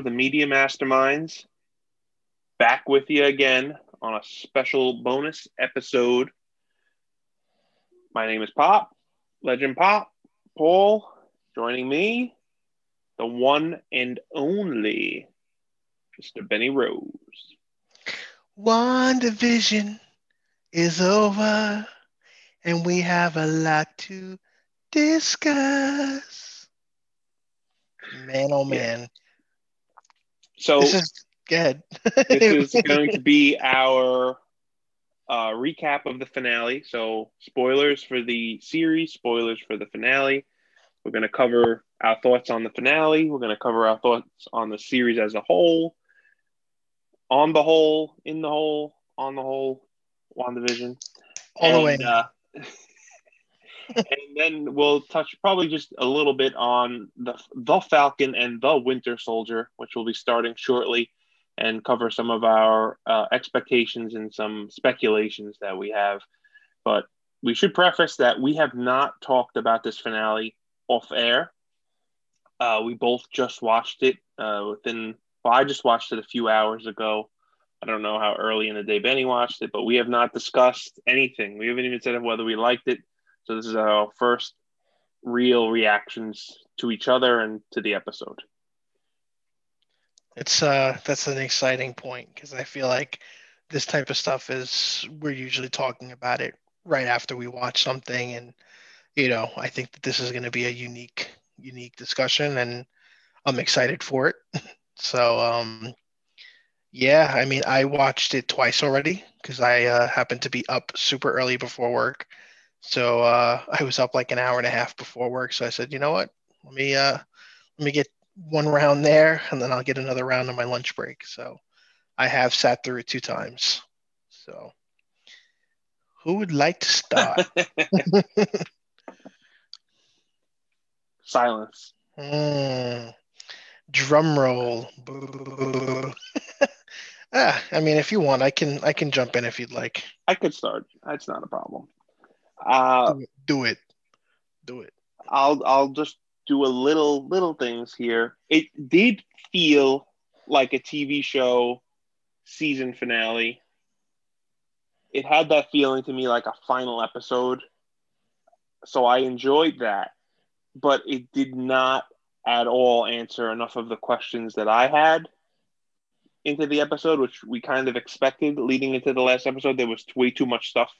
Are the Media Masterminds back with you again on a special bonus episode. My name is Pop, Legend Pop, Paul, joining me, the one and only Mr. Benny Rose. WandaVision is over, and we have a lot to discuss. Man, oh man. So this is good. this is going to be our uh, recap of the finale. So, spoilers for the series, spoilers for the finale. We're going to cover our thoughts on the finale. We're going to cover our thoughts on the series as a whole, on the whole, in the whole, on the whole, WandaVision. all the way. And, uh, and then we'll touch probably just a little bit on the the Falcon and the Winter Soldier, which will be starting shortly, and cover some of our uh, expectations and some speculations that we have. But we should preface that we have not talked about this finale off air. Uh, we both just watched it uh, within. Well, I just watched it a few hours ago. I don't know how early in the day Benny watched it, but we have not discussed anything. We haven't even said whether we liked it. So this is our first real reactions to each other and to the episode. It's uh that's an exciting point because I feel like this type of stuff is we're usually talking about it right after we watch something and you know, I think that this is going to be a unique unique discussion and I'm excited for it. so um yeah, I mean, I watched it twice already because I uh, happened to be up super early before work. So uh, I was up like an hour and a half before work. So I said, you know what? Let me uh, let me get one round there, and then I'll get another round on my lunch break. So I have sat through it two times. So who would like to start? Silence. Mm, drum roll. ah, I mean, if you want, I can I can jump in if you'd like. I could start. That's not a problem. Uh, Do it. Do it. Do it. I'll I'll just do a little little things here. It did feel like a TV show season finale. It had that feeling to me like a final episode. So I enjoyed that, but it did not at all answer enough of the questions that I had into the episode, which we kind of expected leading into the last episode. There was way too much stuff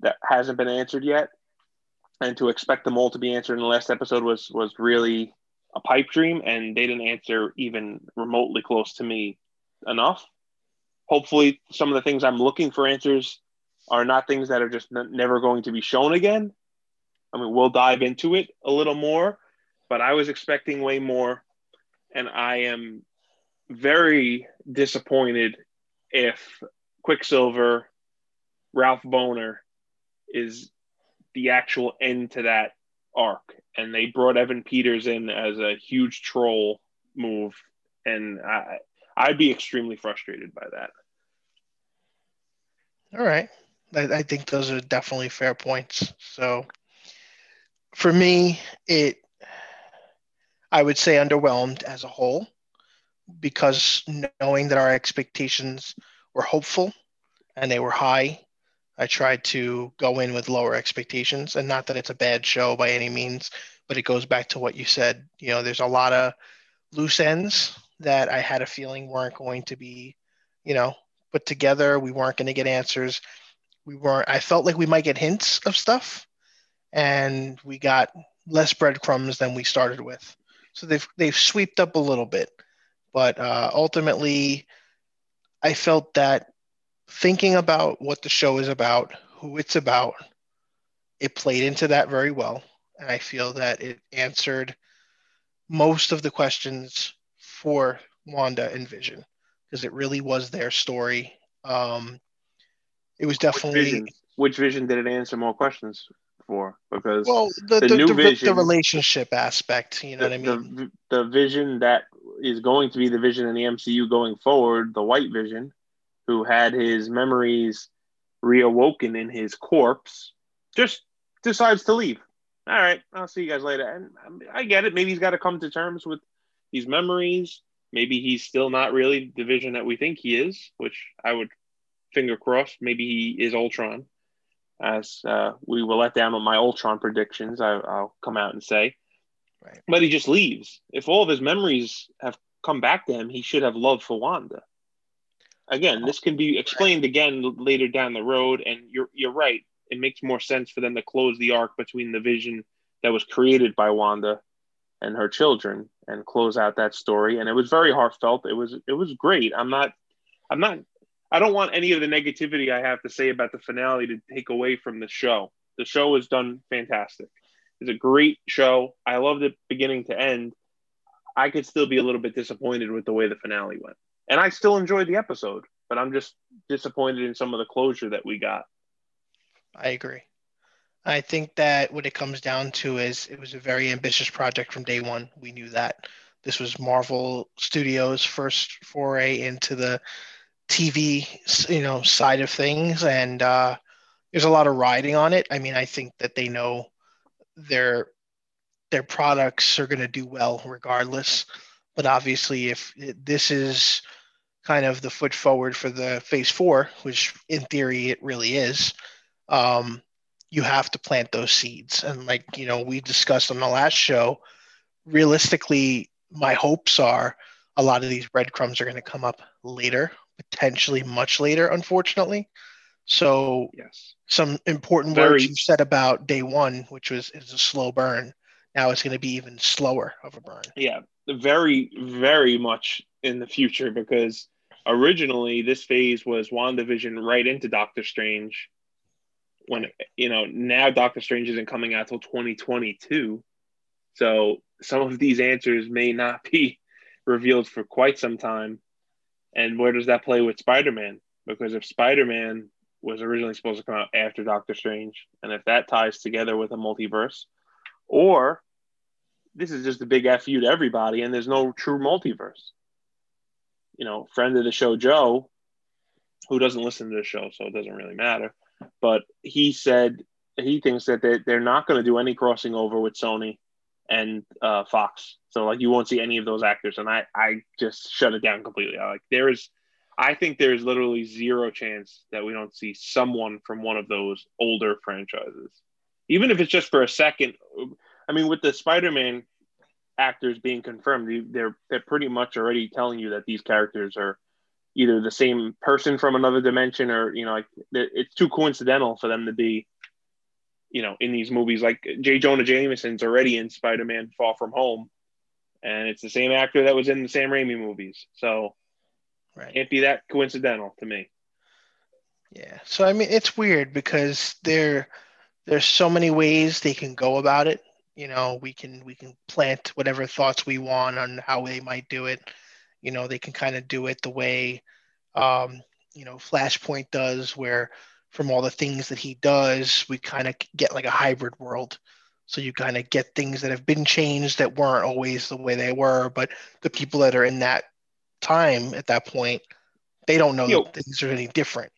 that hasn't been answered yet, and to expect them all to be answered in the last episode was was really a pipe dream, and they didn't answer even remotely close to me enough. Hopefully, some of the things I'm looking for answers are not things that are just n- never going to be shown again. I mean, we'll dive into it a little more, but I was expecting way more, and I am very disappointed if Quicksilver, Ralph Boner is the actual end to that arc. And they brought Evan Peters in as a huge troll move. And I, I'd be extremely frustrated by that. All right. I, I think those are definitely fair points. So for me, it I would say underwhelmed as a whole because knowing that our expectations were hopeful and they were high, I tried to go in with lower expectations. And not that it's a bad show by any means, but it goes back to what you said. You know, there's a lot of loose ends that I had a feeling weren't going to be, you know, put together. We weren't going to get answers. We weren't, I felt like we might get hints of stuff and we got less breadcrumbs than we started with. So they've, they've swept up a little bit but uh, ultimately, I felt that thinking about what the show is about, who it's about, it played into that very well. And I feel that it answered most of the questions for Wanda and Vision because it really was their story. Um, it was definitely. Which vision, which vision did it answer more questions for? Because well, the, the the, new the, vision- the relationship aspect, you know what I mean? the, the vision that is going to be the vision in the MCU going forward, the White Vision, who had his memories reawoken in his corpse, just decides to leave. All right, I'll see you guys later. And I get it. Maybe he's got to come to terms with these memories. Maybe he's still not really the vision that we think he is, which I would finger crossed. Maybe he is Ultron, as uh, we were let down on my Ultron predictions. I, will come out and say, right. but he just leaves. If all of his memories have come back to him, he should have love for Wanda. Again, this can be explained again later down the road, and you're you're right. It makes more sense for them to close the arc between the vision that was created by Wanda and her children and close out that story. And it was very heartfelt. It was it was great. I'm not I'm not I don't want any of the negativity I have to say about the finale to take away from the show. The show was done fantastic. It's a great show. I loved it beginning to end. I could still be a little bit disappointed with the way the finale went. And I still enjoyed the episode, but I'm just disappointed in some of the closure that we got. I agree. I think that what it comes down to is it was a very ambitious project from day one. We knew that. This was Marvel Studios' first foray into the TV, you know, side of things, and uh, there's a lot of riding on it. I mean, I think that they know their their products are going to do well regardless. But obviously, if this is kind of the foot forward for the phase four, which in theory it really is, um, you have to plant those seeds. And like you know, we discussed on the last show, realistically, my hopes are a lot of these breadcrumbs are going to come up later potentially much later, unfortunately. So yes, some important Very... words you said about day one, which was is a slow burn. Now it's going to be even slower of a burn. Yeah, very, very much in the future because originally this phase was WandaVision right into Doctor Strange. When you know now Doctor Strange isn't coming out till 2022, so some of these answers may not be revealed for quite some time. And where does that play with Spider Man? Because if Spider Man was originally supposed to come out after Doctor Strange, and if that ties together with a multiverse, or this is just a big fu to everybody, and there's no true multiverse. You know, friend of the show Joe, who doesn't listen to the show, so it doesn't really matter. But he said he thinks that they're, they're not going to do any crossing over with Sony and uh, Fox. So like you won't see any of those actors, and I I just shut it down completely. I, like there is, I think there's literally zero chance that we don't see someone from one of those older franchises, even if it's just for a second. I mean, with the Spider-Man actors being confirmed, they're they're pretty much already telling you that these characters are either the same person from another dimension or you know like it's too coincidental for them to be you know, in these movies, like J. Jonah Jameson's already in Spider-Man: Far From Home, and it's the same actor that was in the Sam Raimi movies. So, right. can't be that coincidental to me. Yeah. So I mean, it's weird because there, there's so many ways they can go about it. You know, we can we can plant whatever thoughts we want on how they might do it. You know, they can kind of do it the way, um, you know, Flashpoint does, where from all the things that he does, we kind of get like a hybrid world. So you kind of get things that have been changed that weren't always the way they were, but the people that are in that time at that point, they don't know Yo, that things are any different.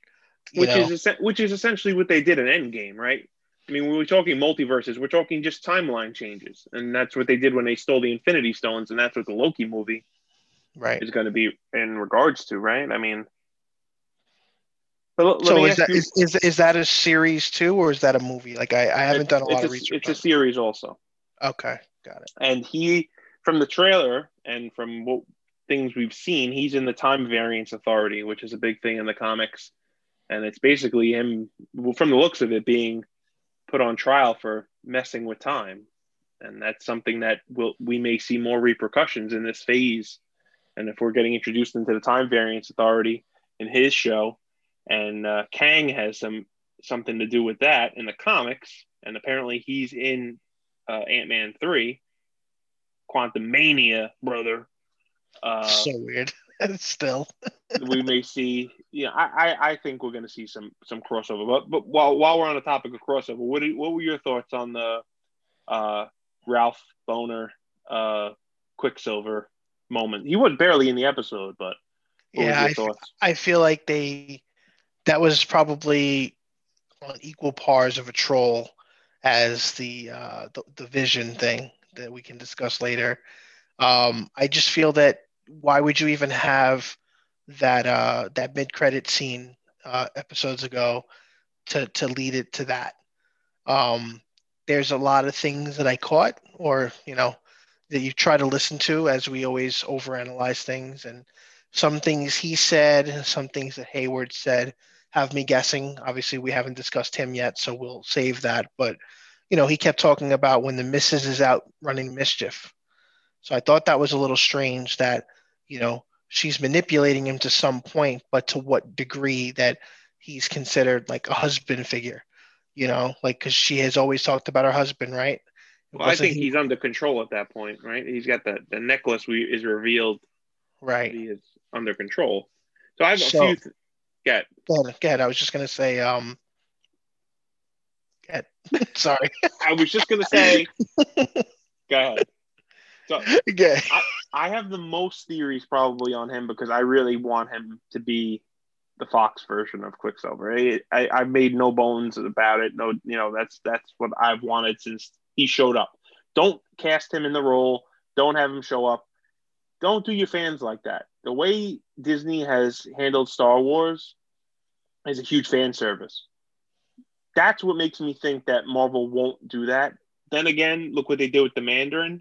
Which know? is which is essentially what they did in Endgame, right? I mean, when we're talking multiverses, we're talking just timeline changes, and that's what they did when they stole the Infinity Stones, and that's what the Loki movie, right, is going to be in regards to, right? I mean, so is that, you, is, is, is that a series too, or is that a movie? Like I, I haven't done a lot a, of research. It's a series also. Okay, got it. And he, from the trailer and from what things we've seen, he's in the Time Variance Authority, which is a big thing in the comics, and it's basically him, from the looks of it, being put on trial for messing with time, and that's something that will we may see more repercussions in this phase. And if we're getting introduced into the Time Variance Authority in his show, and uh, Kang has some something to do with that in the comics, and apparently he's in uh, Ant Man three, Quantumania, brother. Uh, so weird. Still, we may see. Yeah, I, I, I think we're going to see some some crossover. But but while while we're on the topic of crossover, what what were your thoughts on the uh, Ralph Boner uh, Quicksilver moment? He was barely in the episode, but yeah, I, I feel like they that was probably on equal pars of a troll as the uh, the, the vision thing that we can discuss later. Um, I just feel that why would you even have that uh, that mid credit scene uh, episodes ago to to lead it to that? Um, there's a lot of things that I caught, or you know, that you try to listen to as we always overanalyze things, and some things he said, some things that Hayward said have me guessing. Obviously, we haven't discussed him yet, so we'll save that. But you know, he kept talking about when the missus is out running mischief. So I thought that was a little strange that, you know, she's manipulating him to some point, but to what degree that he's considered like a husband figure, you know, like because she has always talked about her husband, right? Well, I think he... he's under control at that point, right? He's got the, the necklace we, is revealed. Right. He is under control. So I have a so, few. Th- get. Go ahead. Go ahead. I was just going to say, um, Sorry. I was just gonna say. go ahead. So okay. I, I have the most theories probably on him because I really want him to be the Fox version of Quicksilver. I, I I made no bones about it. No, you know that's that's what I've wanted since he showed up. Don't cast him in the role. Don't have him show up. Don't do your fans like that. The way Disney has handled Star Wars is a huge fan service that's what makes me think that Marvel won't do that. Then again, look what they did with the Mandarin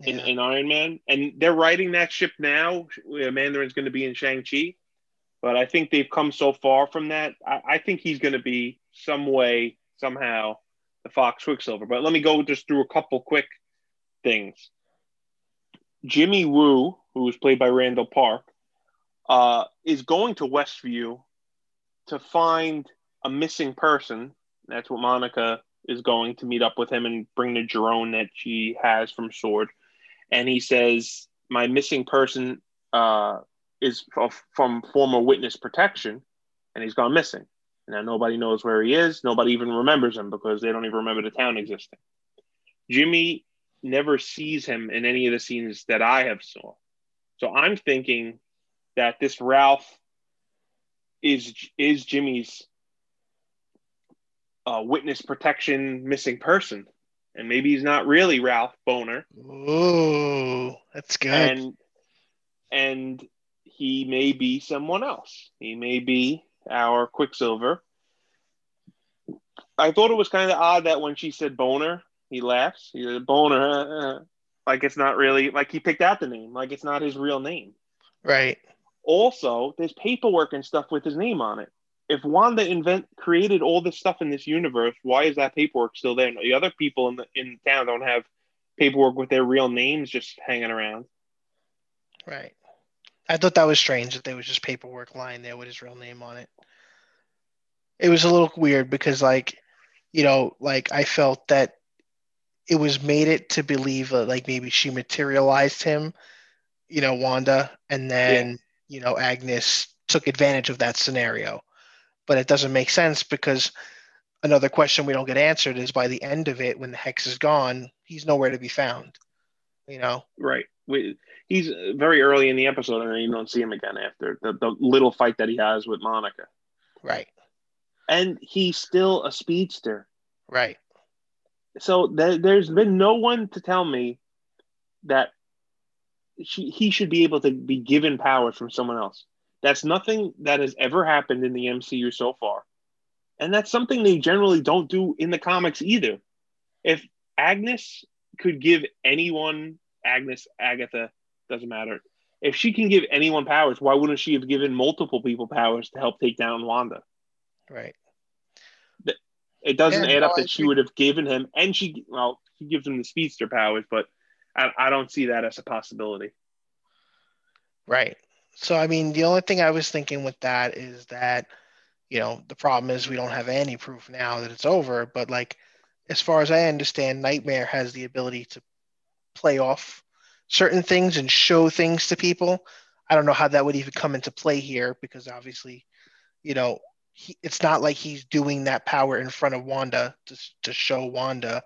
yeah. in, in, Iron Man, and they're riding that ship now. Mandarin's going to be in Shang Chi, but I think they've come so far from that. I, I think he's going to be some way somehow the Fox Quicksilver. But let me go just through a couple quick things. Jimmy Woo, who was played by Randall Park, uh, is going to Westview to find a missing person. That's what Monica is going to meet up with him and bring the drone that she has from Sword. And he says, My missing person uh, is from former witness protection, and he's gone missing. Now nobody knows where he is. Nobody even remembers him because they don't even remember the town existing. Jimmy never sees him in any of the scenes that I have saw. So I'm thinking that this Ralph is is Jimmy's uh, witness protection missing person, and maybe he's not really Ralph Boner. Oh, that's good. And and he may be someone else. He may be our Quicksilver. I thought it was kind of odd that when she said Boner, he laughs. He said Bohner, uh, uh, like it's not really like he picked out the name, like it's not his real name. Right. Also, there's paperwork and stuff with his name on it if Wanda invent created all this stuff in this universe, why is that paperwork still there? The other people in the in town don't have paperwork with their real names just hanging around. Right. I thought that was strange that there was just paperwork lying there with his real name on it. It was a little weird because, like, you know, like I felt that it was made it to believe that, like, maybe she materialized him, you know, Wanda, and then, yeah. you know, Agnes took advantage of that scenario but it doesn't make sense because another question we don't get answered is by the end of it when the hex is gone he's nowhere to be found you know? Right. We, he's very early in the episode and you don't see him again after the, the little fight that he has with monica. Right. And he's still a speedster. Right. So th- there's been no one to tell me that she, he should be able to be given powers from someone else that's nothing that has ever happened in the MCU so far. And that's something they generally don't do in the comics either. If Agnes could give anyone, Agnes, Agatha, doesn't matter. If she can give anyone powers, why wouldn't she have given multiple people powers to help take down Wanda? Right. It doesn't yeah, add up that she would have given him, and she, well, she gives him the speedster powers, but I, I don't see that as a possibility. Right. So I mean, the only thing I was thinking with that is that, you know, the problem is we don't have any proof now that it's over. But like, as far as I understand, Nightmare has the ability to play off certain things and show things to people. I don't know how that would even come into play here because obviously, you know, he, it's not like he's doing that power in front of Wanda to, to show Wanda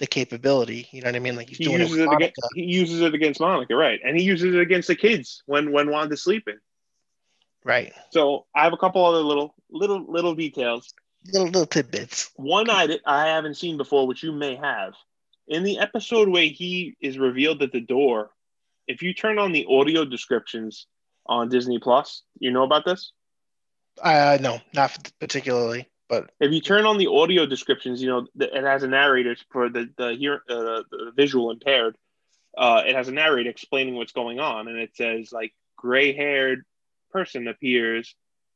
the capability. You know what I mean? Like he's he doing uses it, it against, he uses it against Monica, right? And he uses it against the kids when when Wanda's sleeping. Right. So I have a couple other little little little details. Little little tidbits. One I I haven't seen before, which you may have. In the episode where he is revealed at the door if you turn on the audio descriptions on Disney Plus, you know about this? Uh, no, not particularly, but If you turn on the audio descriptions, you know it has a narrator for the the hear uh, the visual impaired. Uh, it has a narrator explaining what's going on, and it says like gray haired person appears,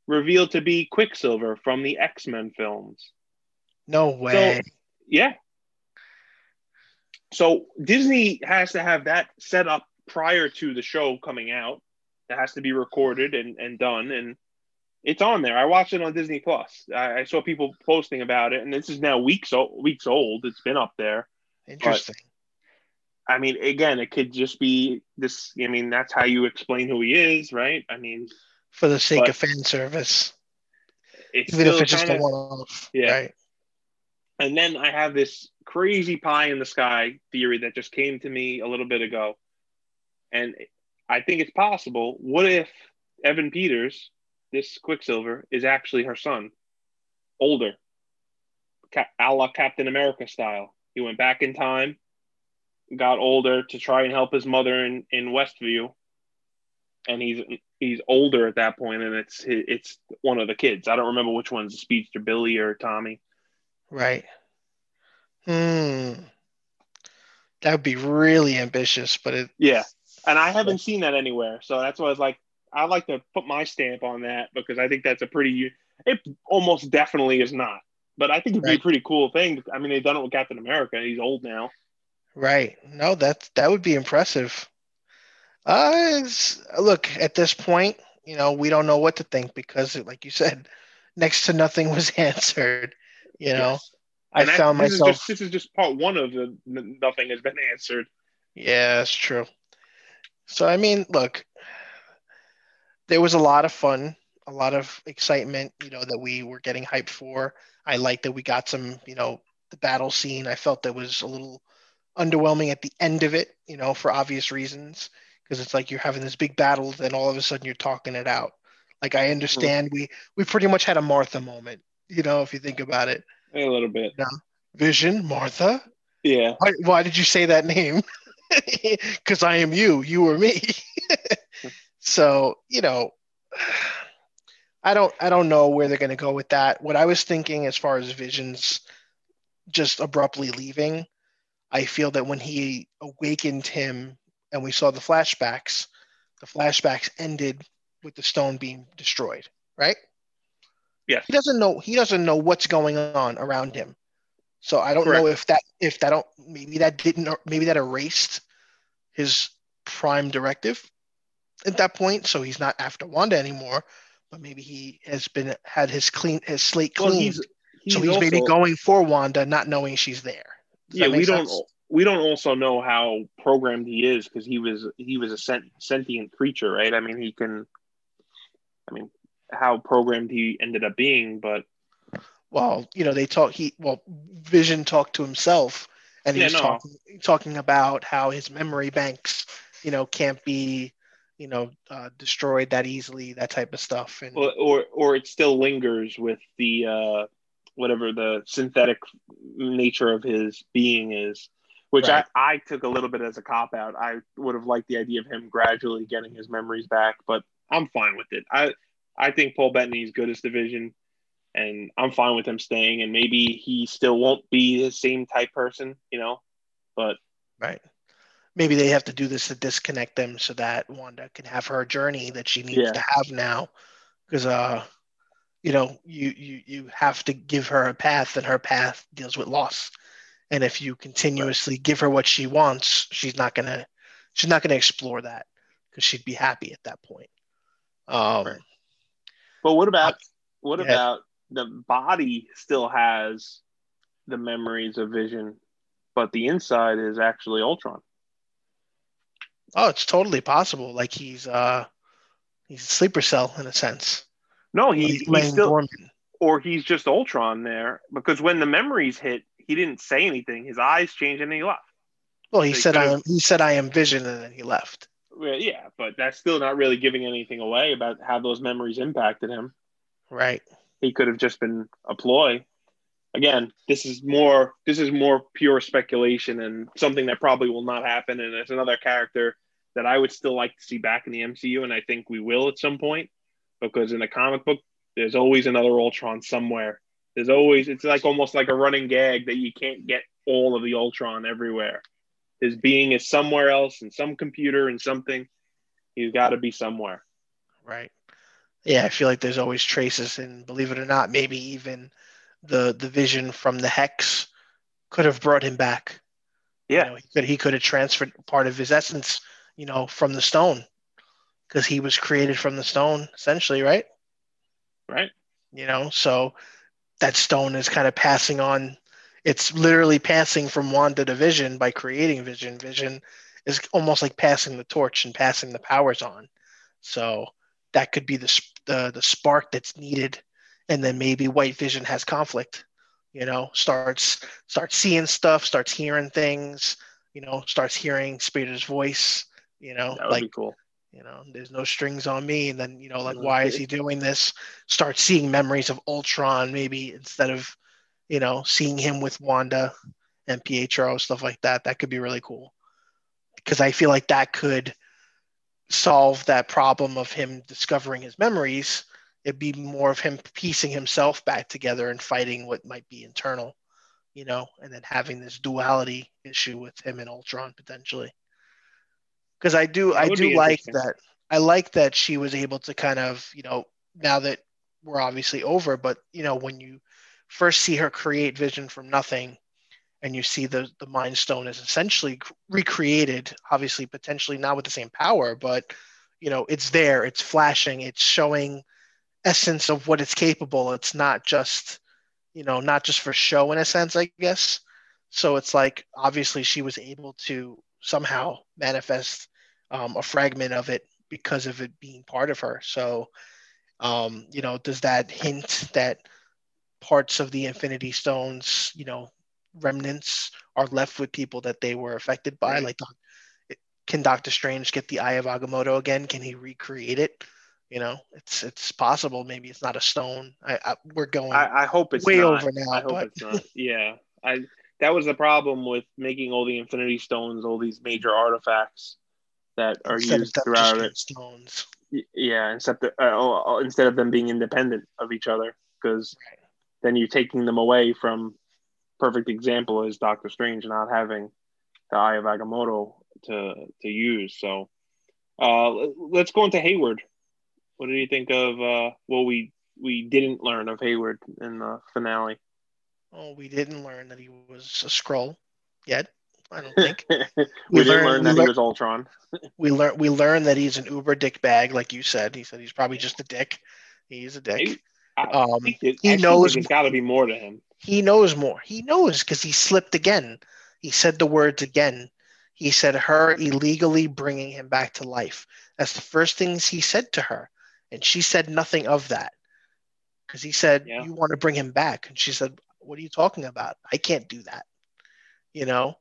revealed to be Quicksilver from the X Men films. no way. Yeah. So Disney has to have that set up prior to the show coming out. It has to be recorded and, and done, and it's on there. I watched it on Disney Plus. I, I saw people posting about it, and this is now weeks o- weeks old. It's been up there. Interesting. I mean, again, it could just be this. I mean, that's how you explain who he is, right? I mean, For the sake of fan service, it's even if it's just a one-off. Yeah. Right. And then I have this crazy pie in the sky theory that just came to me a little bit ago. And I think it's possible. What if Evan Peters, this Quicksilver, is actually her son, older, a la Captain America style? He went back in time, got older to try and help his mother in, in Westview. And he's he's older at that point, and it's it's one of the kids. I don't remember which one's the speedster, Billy or Tommy. Right. Hmm. That would be really ambitious, but it Yeah. And I haven't seen that anywhere. So that's why I was like, I like to put my stamp on that because I think that's a pretty, it almost definitely is not. But I think it'd be a pretty cool thing. I mean, they've done it with Captain America. He's old now. right. No, that that would be impressive. Uh, look, at this point, you know, we don't know what to think because, like you said, next to nothing was answered. You know, Yes. I And that- found this myself. Is just, this is just part one of the nothing has been answered. Yeah, that's true. So I mean, look, there was a lot of fun, a lot of excitement, you know, that we were getting hyped for. I like that we got some, you know, the battle scene. I felt that was a little underwhelming at the end of it, you know, for obvious reasons, because it's like you're having this big battle, then all of a sudden you're talking it out. Like I mm-hmm. understand we we pretty much had a Martha moment, you know, if you think about it. A little bit. Vision, Martha, Yeah. why, why did you say that name? Because I am you, you are me. so you know, I don't, I don't know where they're going to go with that. What I was thinking, as far as Vision's just abruptly leaving, I feel that when he awakened him and we saw the flashbacks, the flashbacks ended with the stone being destroyed. Right? Yeah. He doesn't know. He doesn't know what's going on around him. So I don't know if that if that don't maybe that didn't maybe that erased his prime directive at that point. So he's not after Wanda anymore, but maybe he has been had his clean his slate Well, cleaned. he's, he's so he's maybe going for Wanda, not knowing she's there. Does yeah we don't we don't also know how programmed he is because he was he was a sent, sentient creature right i mean he can i mean how programmed he ended up being but Well, you know, they talk. He well, Vision talked to himself, and he Yeah, was no. talking talking about how his memory banks, you know, can't be, you know, uh, destroyed that easily, that type of stuff. And or or, or it still lingers with the uh whatever the synthetic nature of his being is which Right. I, I took a little bit as a cop out i would have liked the idea of him gradually getting his memories back but i'm fine with it i i think paul bettany's good as division and i'm fine with him staying and maybe he still won't be the same type person you know but Right. Maybe they have to do this to disconnect them so that Wanda can have her journey that she needs Yeah. to have now. Because uh, you know, you you you have to give her a path, and her path deals with loss. And if you continuously give her what she wants, she's not gonna she's not gonna explore that because she'd be happy at that point. Um, Right. But what about what Yeah. about the body still has the memories of Vision, but the inside is actually Ultron? Oh, it's totally possible. Like he's uh, he's a sleeper cell in a sense. No, he, He's he's laying still, dormant. or he's just Ultron there because when the memories hit, he didn't say anything. His eyes changed and he left. Well, he They said I am. He said I am Vision, and then he left. Yeah, but that's still not really giving anything away about how those memories impacted him. Right. He could have just been a ploy. Again, this is more this is more pure speculation and something that probably will not happen. And it's another character that I would still like to see back in the MCU, and I think we will at some point, because in the comic book, there's always another Ultron somewhere. There's always it's like almost like a running gag that you can't get all of the Ultron everywhere. His being is somewhere else in some computer and something. He's got to be somewhere. Right. Yeah, I feel like there's always traces, and believe it or not, maybe even the the vision from the hex could have brought him back. Yeah, you know, he could he could have transferred part of his essence, you know, from the stone, because he was created from the stone, essentially, right? Right. You know, so that stone is kind of passing on. It's literally passing from Wanda to Vision by creating Vision. Vision is almost like passing the torch and passing the powers on. So that could be the the, the spark that's needed, and then maybe White Vision has conflict. You know, starts starts seeing stuff, starts hearing things. You know, starts hearing Spader's voice. You know, that would like, be cool. you know there's no strings on me. And then you know like why is he doing this? Start seeing memories of ultron maybe instead of you know seeing him with wanda and pietro stuff like that. That could be really cool. Because i feel like that could solve that problem of him discovering his memories. It'd be more of him piecing himself back together and fighting what might be internal you know and then having this duality issue with him and ultron potentially because I do I do like that I like that she was able to kind of you know now that we're obviously over, but you know when you first see her create Vision from nothing, and you see the the Mind Stone is essentially recreated, obviously potentially not with the same power, but you know it's there, it's flashing, it's showing essence of what it's capable. It's not just you know not just for show in a sense, I guess. So it's like obviously she was able to somehow manifest um, a fragment of it because of it being part of her. So, um, you know, does that hint that parts of the Infinity Stones, you know, remnants are left with people that they were affected by? Right. Like, can Doctor Strange get the Eye of Agamotto again? Can he recreate it? You know, it's it's possible. Maybe it's not a stone. I, I we're going. I, I hope it's way not. over now. I hope but... it's not. Yeah, I that was the problem with making all the Infinity Stones, all these major artifacts that are instead used throughout it. Stones. Yeah, instead of, uh, instead of them being independent of each other, because right. then you're taking them away from. Perfect example is Doctor Strange not having the Eye of Agamotto to to use. So, uh, let's go into Hayward. What did you think of uh, what we we didn't learn of Hayward in the finale? Oh, we didn't learn that he was a Skrull yet. I don't think. we, we didn't learn that he was Ultron. we learn we learn that he's an uber dick bag, like you said. He said he's probably just a dick. He's a dick. um, he knows there's got to be more to him. He knows more. He knows because he slipped again. He said the words again. He said her illegally bringing him back to life. That's the first things he said to her, and she said nothing of that because he said yeah. you want to bring him back, and she said, "What are you talking about? I can't do that." You know,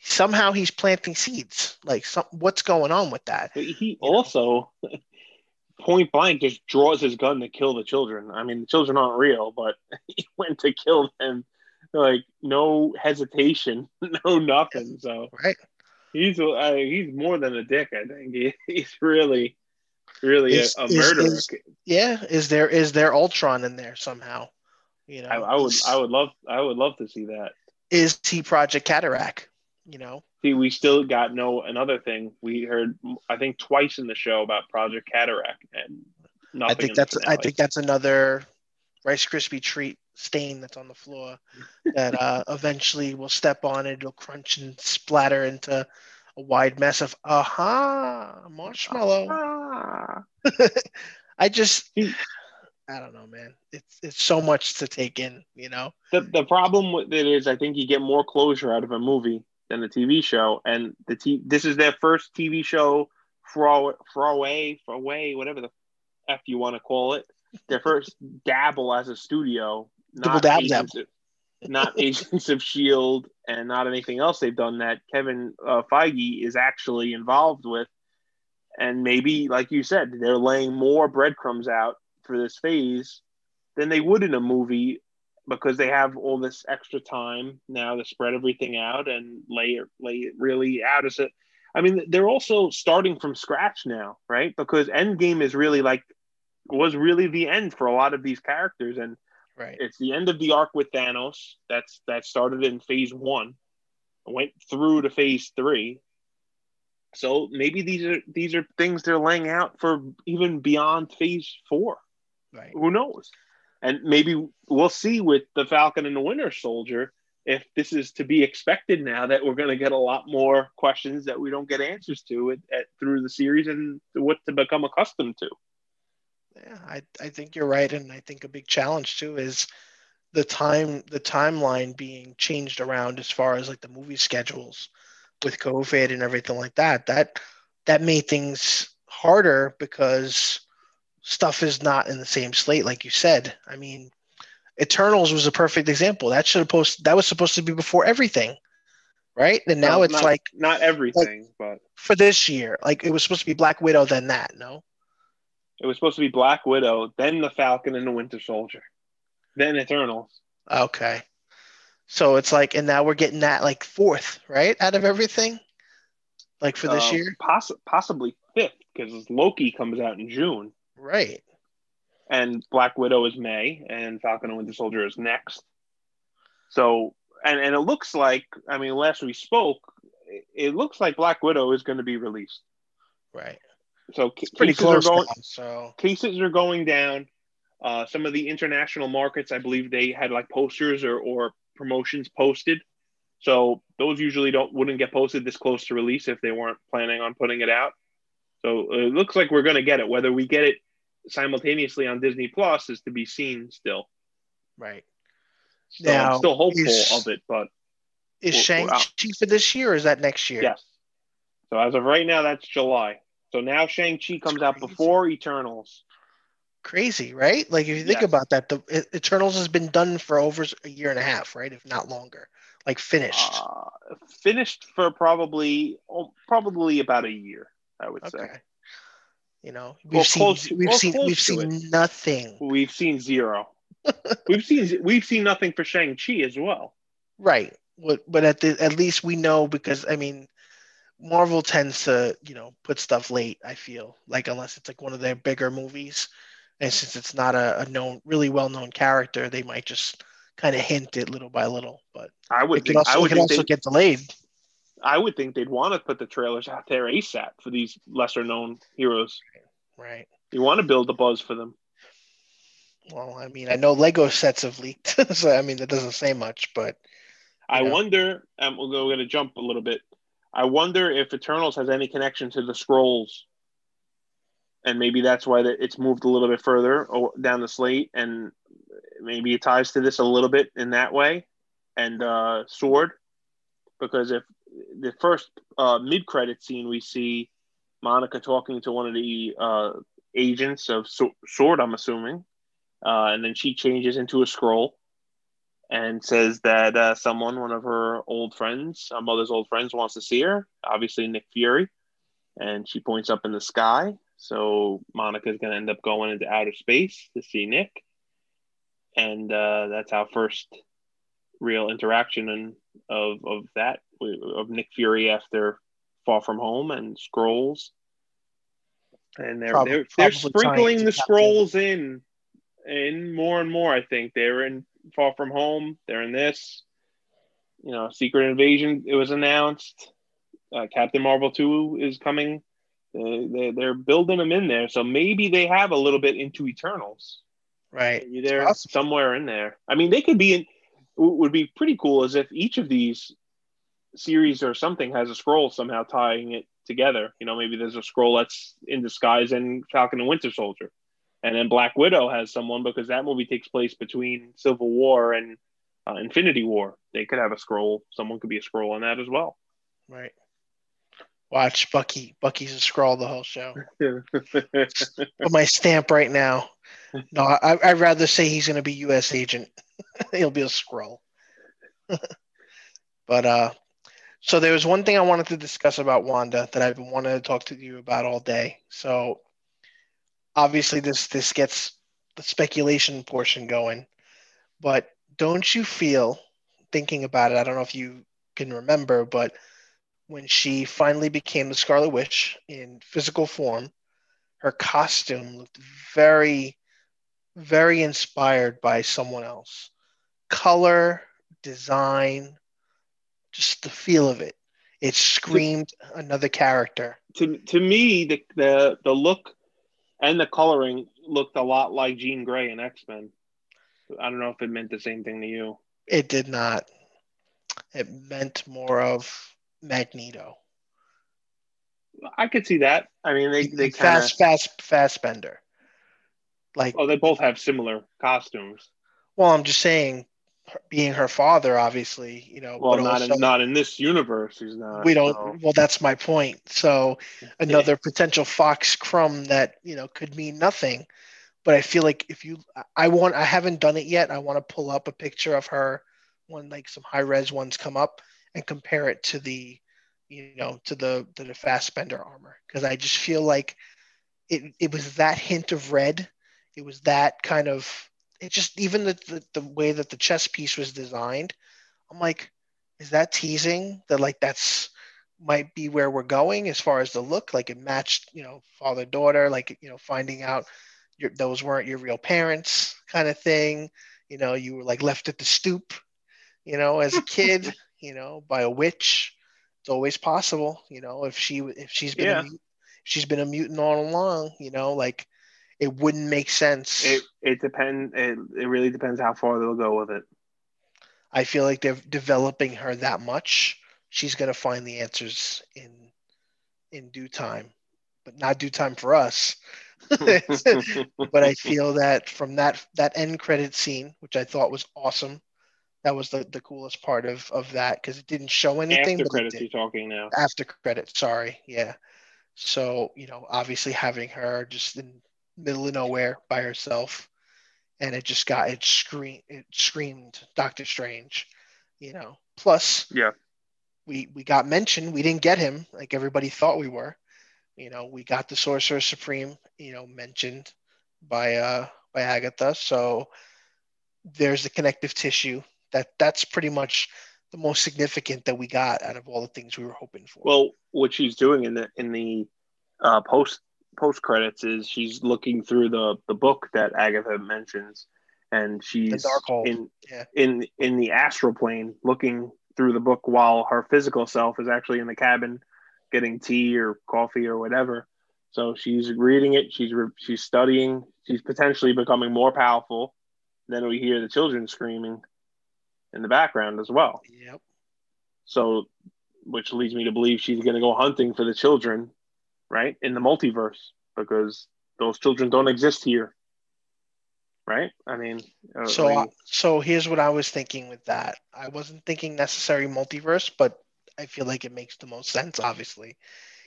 somehow he's planting seeds. Like, some, what's going on with that? He also, point blank, just draws his gun to kill the children. I mean, the children aren't real, but he went to kill them. Like, no hesitation, no nothing. So, right. He's uh, he's more than a dick. I think he, he's really, really is, a, a murderer. Is, yeah, is there is there Ultron in there somehow? You know, I, I would I would love I would love to see that. Is he Project Cataract? you know. See, we still got no another thing. We heard I think twice in the show about Project Cataract and nothing. I think that's I think that's another Rice Krispie treat stain that's on the floor that uh, eventually will step on it. It'll crunch and splatter into a wide mess of aha marshmallow. I just. I don't know, man. It's it's so much to take in, you know. The the problem with it is, I think you get more closure out of a movie than the TV show. And the t- this is their first TV show for for away for away whatever the f you want to call it. Their first dabble as a studio, not dab, agents, dab. not Agents of Shield, and not anything else they've done that Kevin uh, Feige is actually involved with. And maybe, like you said, they're laying more breadcrumbs out for this phase than they would in a movie because they have all this extra time now to spread everything out and lay it lay it really out. As a, I mean, they're also starting from scratch now, right? Because Endgame is really like was really the end for a lot of these characters, and Right. it's the end of the arc with Thanos. That's that started in Phase One, went through to Phase Three. So maybe these are these are things they're laying out for even beyond Phase Four. Right. Who knows? And maybe we'll see with the Falcon and the Winter Soldier if this is to be expected now that we're going to get a lot more questions that we don't get answers to at, at, through the series and what to become accustomed to. Yeah, I, I think you're right, and I think a big challenge too is the time the timeline being changed around as far as like the movie schedules with COVID and everything like that. That that made things harder because stuff is not in the same slate, like you said. I mean, Eternals was a perfect example. That should have post that was supposed to be before everything, right? And now No, it's not- like not everything, but for this year, like it was supposed to be Black Widow, then that. No, it was supposed to be Black Widow, then the Falcon and the Winter Soldier, then Eternals. okay. So it's like, and now we're getting that like fourth, right, out of everything, like for this Uh, year, poss- possibly fifth because Loki comes out in June. Right? and Black Widow is May, and Falcon and Winter Soldier is next. So, and and it looks like, I mean, last we spoke, it, looks like Black Widow is going to be released. Right. So It's pretty cases close. are going, so cases are going down. Uh, some of the international markets, I believe, they had like posters or, or promotions posted. So those usually don't wouldn't get posted this close to release if they weren't planning on putting it out. So it looks like we're going to get it. Whether we get it simultaneously on Disney Plus is to be seen still. right. So Now, I'm still hopeful is- of it, but Is We're- Shang. Chi for this year, or is that next year? yes. So as of right now, that's July. So now Shang Chi comes out before Eternals. Crazy, right? Like if you think Yes. about that, the Eternals has been done for over a year and a half, right? If not longer, like finished. Uh, finished for probably oh, probably about a year, I would say. You know, we've seen close- we've seen we've seen nothing. We've seen zero. we've seen we've seen nothing for Shang Chi as well. Right. But but at the at least we know because I mean Marvel tends to, you know, put stuff late, I feel. Like unless it's like one of their bigger movies. And since it's not a, a known really well known character, they might just kind of hint it little by little. But I would it think, also, it would think also they, get delayed. I would think they'd want to put the trailers out there ASAP for these lesser known heroes. Right. You want to build the buzz for them. Well, I mean, I know Lego sets have leaked, so I mean that doesn't say much, but I Yeah. wonder. Um, we're going to jump a little bit. I wonder if Eternals has any connection to the Skrulls, and maybe that's why that it's moved a little bit further down the slate, and maybe it ties to this a little bit in that way. And uh, Sword, because if the first uh, mid-credit scene we see Monica talking to one of the uh, agents of so- Sword, I'm assuming, uh, and then she changes into a Skrull and says that uh, someone, one of her old friends, her mother's old friends, wants to see her. Obviously, Nick Fury, and she points up in the sky. So Monica's going to end up going into outer space to see Nick, and uh, that's our first real interaction and of of that of Nick Fury after Far From Home and Skrulls. And they're Prob- they're, they're probably sprinkling the Skrulls in, in more and more. I think they're in Far From Home. They're in this. You know, Secret Invasion. It was announced. Uh, Captain Marvel two is coming. They, they they're building them in there, so maybe they have a little bit into Eternals. right. Maybe they're somewhere in there. I mean, they could be in. Would be pretty cool as if each of these series or something has a Skrull somehow tying it together. You know, maybe there's a Skrull that's in disguise in Falcon and Winter Soldier, and then Black Widow has someone because that movie takes place between Civil War and uh, Infinity War. They could have a Skrull. Someone could be a Skrull on that as well. Right. Watch Bucky. Bucky's a Skrull the whole show. Put my stamp right now. No, I, I'd rather say he's going to be U.S. agent. He'll be a Skrull. but uh, so there was one thing I wanted to discuss about Wanda that I've been wanting to talk to you about all day. So obviously this this gets the speculation portion going, but don't you feel thinking about it? I don't know if you can remember, but when she finally became the Scarlet Witch in physical form, her costume looked very, very inspired by someone else. Color, design, just the feel of it. It screamed another character. To to me, the, the the look and the coloring looked a lot like Jean Grey in X Men. I don't know if it meant the same thing to you. It did not. It meant more of Magneto. I could see that. I mean, they they fast, kinda... fast, Fassbender. Like, oh, they both have similar costumes. Well, I'm just saying, being her father, obviously, you know. Well, not also, in, not in this universe. He's not. We don't. So. Well, that's my point. So, another potential Fox crumb that you know could mean nothing, but I feel like if you, I want, I haven't done it yet. I want to pull up a picture of her when like some high res ones come up and compare it to the, you know, to the to the Fassbender armor because I just feel like it it was that hint of red. It was that kind of it just even the, the, the way that the chess piece was designed i'm like is that teasing that like that's might be where we're going as far as the look? Like it matched you know father daughter like you know finding out your, those weren't your real parents kind of thing. You know you were like left at the stoop you know as a kid you know by a witch. It's always possible you know if she if she's been yeah. a, if she's been a mutant all along you know like it wouldn't make sense. It it depends. It, it really depends how far they'll go with it. I feel like they're developing her that much. She's gonna find the answers in in due time, but not due time for us. but I feel that from that that end credit scene, which I thought was awesome, that was the, the coolest part of of that because it didn't show anything. After credits, you're talking now. After credits, sorry, yeah. So you know, obviously having her just in middle of nowhere by herself, and it just got it screamed it screamed Doctor Strange, you know. Plus, yeah, we we got mentioned. We didn't get him like everybody thought we were. You know, we got the Sorcerer Supreme, you know, mentioned by uh by Agatha. So there's the connective tissue. That that's pretty much the most significant that we got out of all the things we were hoping for. Well, what she's doing in the in the uh, post post credits is she's looking through the the book that Agatha mentions, and she's in yeah. in in the astral plane looking through the book while her physical self is actually in the cabin getting tea or coffee or whatever. So she's reading it. She's she's studying. She's potentially becoming more powerful. Then we hear the children screaming in the background as well. Yep. So, which leads me to believe she's going to go hunting for the children right? In the multiverse, because those children don't exist here, right? I mean, uh, so so here's what I was thinking with that. I wasn't thinking necessary multiverse, but I feel like it makes the most sense. Obviously,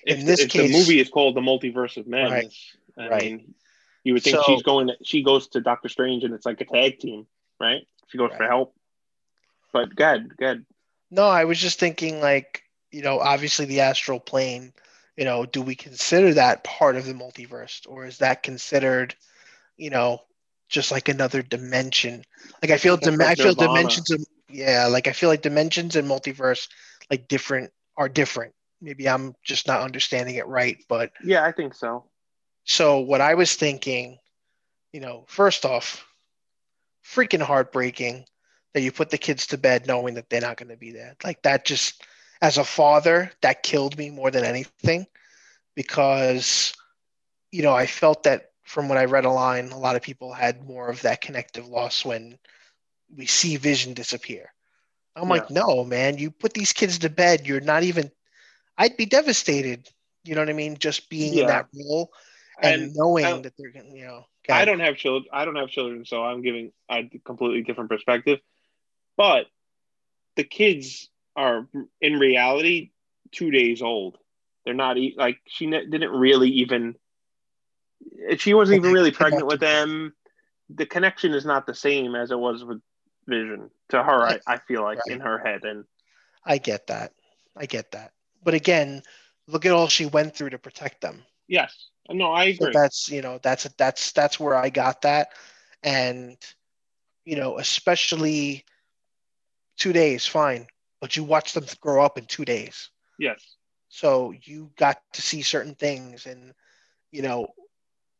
in if, this case, the movie is called The Multiverse of Madness. Right, I right. mean, you would think so, she's going. To, she goes to Doctor Strange, and it's like a tag team, right? She goes right. for help. But good, good. No, I was just thinking like you know, obviously the astral plane you know, do we consider that part of the multiverse or is that considered, you know, just like another dimension? Like I feel, dim- I feel dimensions of, yeah, like I feel like dimensions and multiverse like different are different. Maybe I'm just not understanding it right, but yeah, I think so. So what I was thinking, you know, first off, freaking heartbreaking that you put the kids to bed knowing that they're not going to be there. Like that just as a father, that killed me more than anything because, you know, I felt that from what I read online, a lot of people had more of that connective loss when we see Vision disappear. I'm yeah. like, no, man, you put these kids to bed. You're not even, I'd be devastated. You know what I mean? Just being yeah. in that role and, and knowing I, that they're, going to, you know. I don't have children. I don't have children, so I'm giving a completely different perspective. But the kids are in reality two days old. They're not like she didn't really even. She wasn't even really pregnant with them. The connection is not the same as it was with Vision to her. I, I feel like right. in her head, and I get that. I get that. But again, look at all she went through to protect them. Yes. No, I agree. So that's you know that's that's that's where I got that, and you know especially two days, fine but you watch them grow up in two days. Yes. So you got to see certain things, and you know,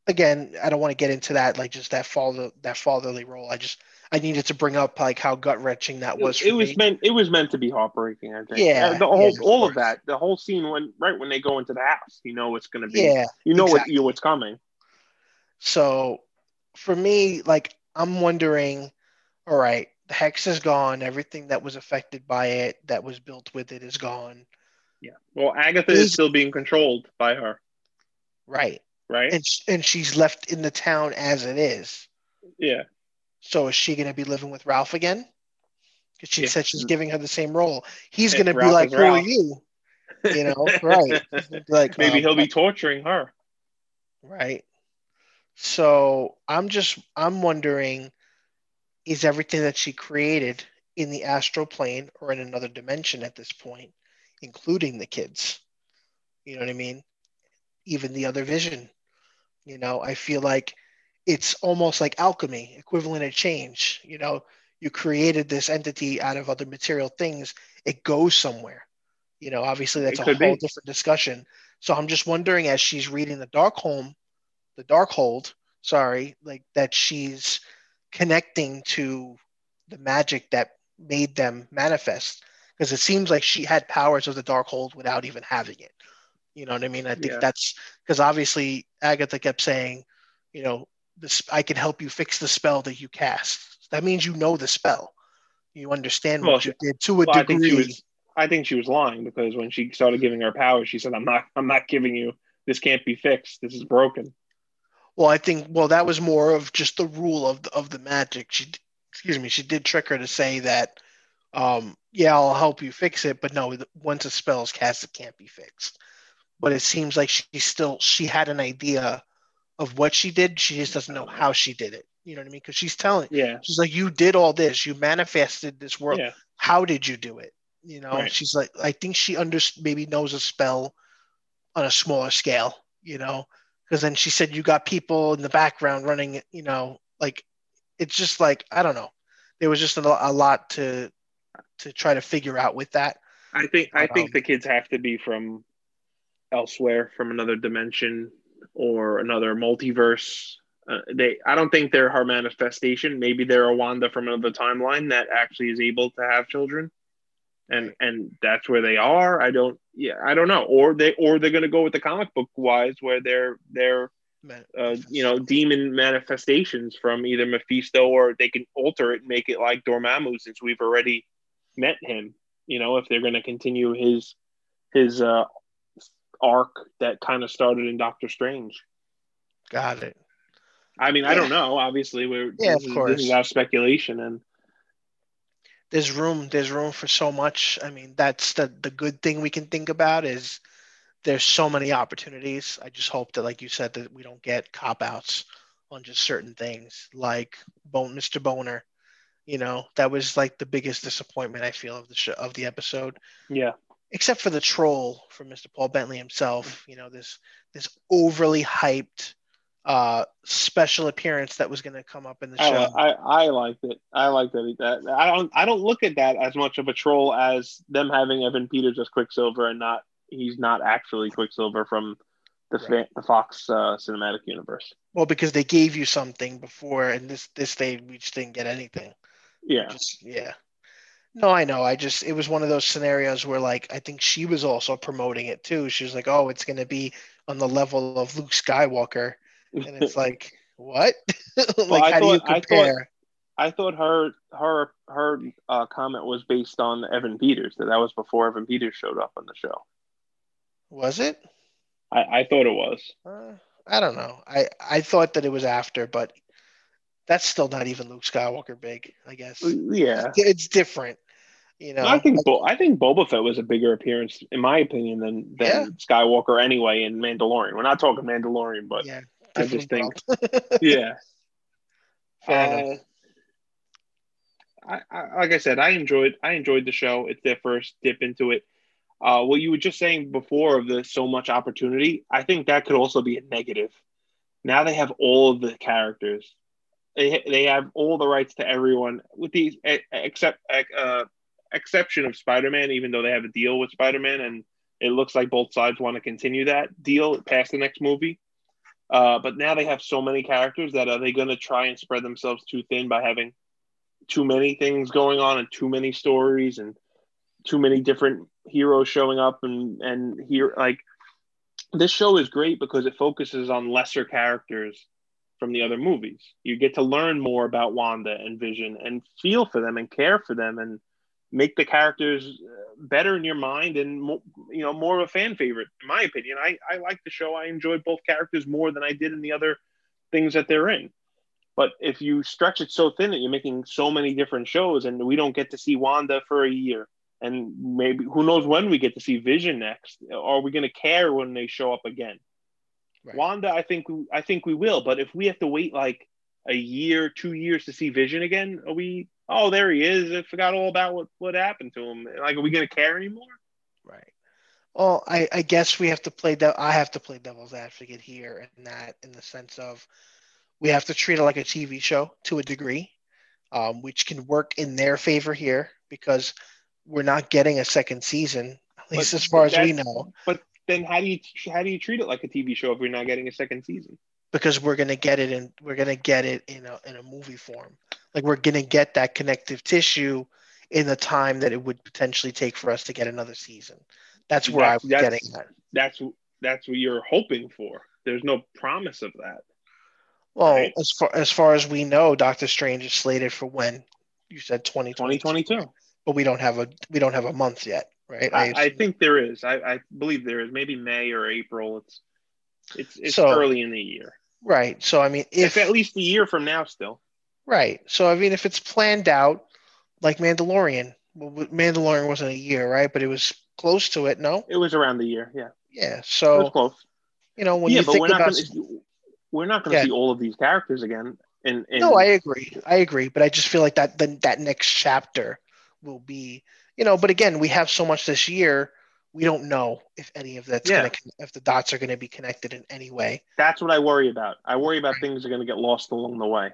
again, I don't want to get into that like just that father that fatherly role. I just I needed to bring up like how gut wrenching that was. it, was me. meant. It was meant to be heartbreaking. I think. Yeah, Uh, the whole, yeah, of all of that, the whole scene when right when they go into the house, you know it's going to be. Yeah, You know exactly. what you what's coming. So for me, like I'm wondering, all right, the hex is gone. Everything that was affected by it, that was built with it, is gone. Yeah. Well, Agatha Is- is still being controlled by her, Right, right? and and she's left in the town as it is. yeah. So is she going to be living with Ralph again? Because she Yeah. said she's giving her the same role. He's going to be like, "Who are you?" You know, right? He's gonna be like, Maybe um, he'll be torturing her. right. So I'm just I'm wondering, is everything that she created in the astral plane or in another dimension at this point, including the kids? You know what I mean? Even the other vision. You know, I feel like it's almost like alchemy, equivalent of change. You know, you created this entity out of other material things, it goes somewhere. You know, obviously that's a whole be. different discussion. So I'm just wondering as she's reading the dark home, the Darkhold, sorry, like that she's connecting to the magic that made them manifest. Because it seems like she had powers of the Darkhold without even having it. You know what I mean? I think Yeah. that's because obviously Agatha kept saying, you know, this I can help you fix the spell that you cast. That means you know the spell. You understand Well, what you did to a Well, I degree. think she was. I think she was lying because when she started giving her powers, she said, "I'm not. I'm not giving you. This can't be fixed. This is broken." Well, I think well that was more of just the rule of the, of the magic. She, excuse me, she did trick her to say that, um, yeah, I'll help you fix it, but no, once a spell is cast, it can't be fixed. But it seems like she still she had an idea of what she did. She just doesn't know how she did it. You know what I mean? Because she's telling, Yeah. she's like, you did all this, you manifested this world. Yeah. How did you do it? You know, Right. she's like, I think she under maybe knows a spell on a smaller scale. You know, because then she said you got people in the background running. You know, like it's just like I don't know. There was just a, a lot to to try to figure out with that. I think. I think Um, the kids have to be from elsewhere, from another dimension or another multiverse. Uh, they. I don't think they're her manifestation. Maybe they're a Wanda from another timeline that actually is able to have children. And and that's where they are. I don't. Yeah, I don't know. Or they or they're gonna go with the comic book wise, where they're they're uh, you know, demon manifestations from either Mephisto or they can alter it and make it like Dormammu since we've already met him. You know, if they're going to continue his his uh, arc that kind of started in Doctor Strange. got it. I mean, I don't know. Obviously, we're Yeah, this, of is, course. this is our speculation, and There's room. There's room for so much. I mean, that's the the good thing we can think about is there's so many opportunities. I just hope that, like you said, that we don't get cop outs on just certain things, like Bone, Mr. Bohner. You know, that was like the biggest disappointment I feel of the show, of the episode. yeah, except for the troll from Mr. Paul Bettany himself. You know, this this overly hyped uh, special appearance that was going to come up in the I, show. I I liked it. I like that. That I don't I don't look at that as much of a troll as them having Evan Peters as Quicksilver and not he's not actually Quicksilver from the Right. the Fox uh, cinematic universe. well, because they gave you something before, and this this day we just didn't get anything. Yeah, Just yeah. No, I know. I just it was one of those scenarios where like I think she was also promoting it too. She was like, "Oh, it's going to be on the level of Luke Skywalker," and it's like, what? like, I how do you thought- I thought- compare? I thought her her her uh, comment was based on Evan Peters. That that was before Evan Peters showed up on the show. Was it? I, I thought it was. Uh, I don't know. I I thought that it was after, but that's still not even Luke Skywalker big. I guess Yeah, it's different. You know, I think Bo- I think Boba Fett was a bigger appearance, in my opinion, than than Yeah. Skywalker anyway in Mandalorian. We're not talking Mandalorian, but yeah, I just think- yeah. Uh. I, I, like I said, I enjoyed I enjoyed the show. It's their first dip into it. Uh, what you were just saying before of the so much opportunity, I think that could also be a negative. Now they have all of the characters. They they have all the rights to everyone, with the except uh, exception of Spider Man. Even though they have a deal with Spider Man and It looks like both sides want to continue that deal past the next movie. Uh, but now they have so many characters that are they going to try and spread themselves too thin by having too many things going on and too many stories and too many different heroes showing up and and here like this show is great because it focuses on lesser characters from the other movies. You get to learn more about Wanda and Vision and feel for them and care for them and make the characters uh, better in your mind and you know more of a fan favorite in my opinion. I I like the show. I enjoyed both characters more than I did in the other things that they're in. But if you stretch it so thin that you're making so many different shows and we don't get to see Wanda for a year and maybe who knows when we get to see Vision next? Are we going to care when they show up again? Right. Wanda, I think I think we will. But if we have to wait like a year, two years to see Vision again, are we? Oh, there he is. I forgot all about what what happened to him. Like, are we going to care anymore? Right. Well, I, I guess we have to play that. I have to play devil's advocate here, and that in the sense of we have to treat it like a TV show to a degree, um, which can work in their favor here because we're not getting a second season, at least but as far as we know. But then how do you how do you treat it like a TV show if we're not getting a second season? Because we're gonna get it in we're gonna get it in a in a movie form. Like we're gonna get that connective tissue in the time that it would potentially take for us to get another season. That's where that's, I'm that's, getting at. That's that's what you're hoping for. There's no promise of that. Well, right? as far as far as we know, Doctor Strange is slated for when? You said 2022 but we don't have a we don't have a month yet, right? I, I, I think there is. I, I believe there is. Maybe May or April. It's it's it's so, early in the year. Right. So I mean, if it's at least a year from now, still. Right. So I mean, if it's planned out, like Mandalorian, well, Mandalorian wasn't a year, right? But it was close to it. No. It was around the year. Yeah. Yeah. So close. You know, when yeah, you but think we're about, not gonna, we're not going to yeah. see all of these characters again. And, no, I agree. I agree, but I just feel like that the, that next chapter will be, you know, but again, we have so much this year. We don't know if any of that's yeah. going to, if the dots are going to be connected in any way. That's what I worry about. I worry about right. things are going to get lost along the way.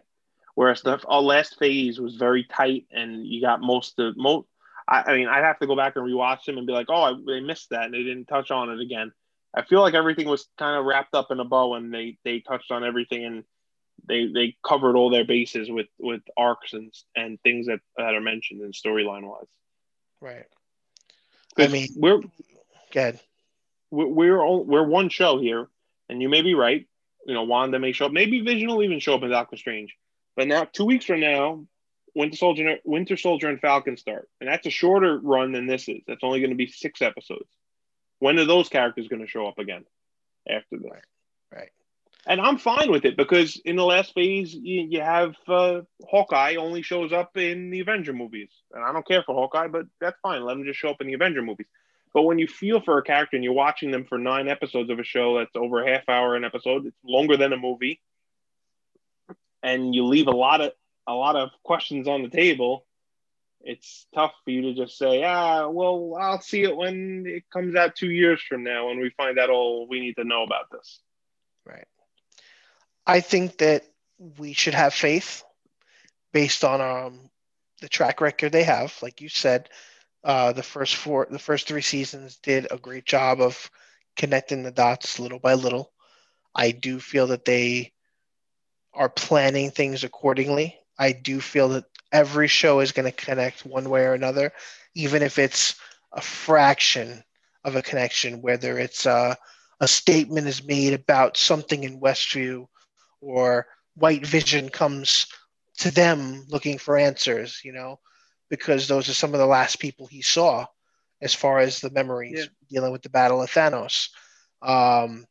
Whereas the our last phase was very tight, and you got most of most. I, I mean, I'd have to go back and rewatch them and be like, oh, I, they missed that, and they didn't touch on it again. I feel like everything was kind of wrapped up in a bow, and they they touched on everything, and they they covered all their bases with with arcs and and things that that are mentioned in storyline wise. Right. I mean, we're good. We're we're, all, we're one show here, and you may be right. You know, Wanda may show up. Maybe Vision will even show up in Doctor Strange. But now, two weeks from now, Winter Soldier, Winter Soldier, and Falcon start, and that's a shorter run than this is. That's only going to be six episodes. When are those characters going to show up again after this? Right. right and I'm fine with it because in the last phase you, you have uh, Hawkeye only shows up in the Avenger movies, and I don't care for Hawkeye, but that's fine. Let him just show up in the Avenger movies. But when you feel for a character and you're watching them for nine episodes of a show that's over a half hour an episode, it's longer than a movie, and you leave a lot of a lot of questions on the table. It's tough for you to just say, ah, well, I'll see it when it comes out two years from now when we find out all we need to know about this. Right. I think that we should have faith based on um, the track record they have. Like you said, uh, the first four, the first three seasons did a great job of connecting the dots little by little. I do feel that they are planning things accordingly. I do feel that every show is going to connect one way or another, even if it's a fraction of a connection, whether it's uh, a statement is made about something in Westview or white vision comes to them looking for answers, you know, because those are some of the last people he saw as far as the memories yeah. dealing with the Battle of Thanos. Um,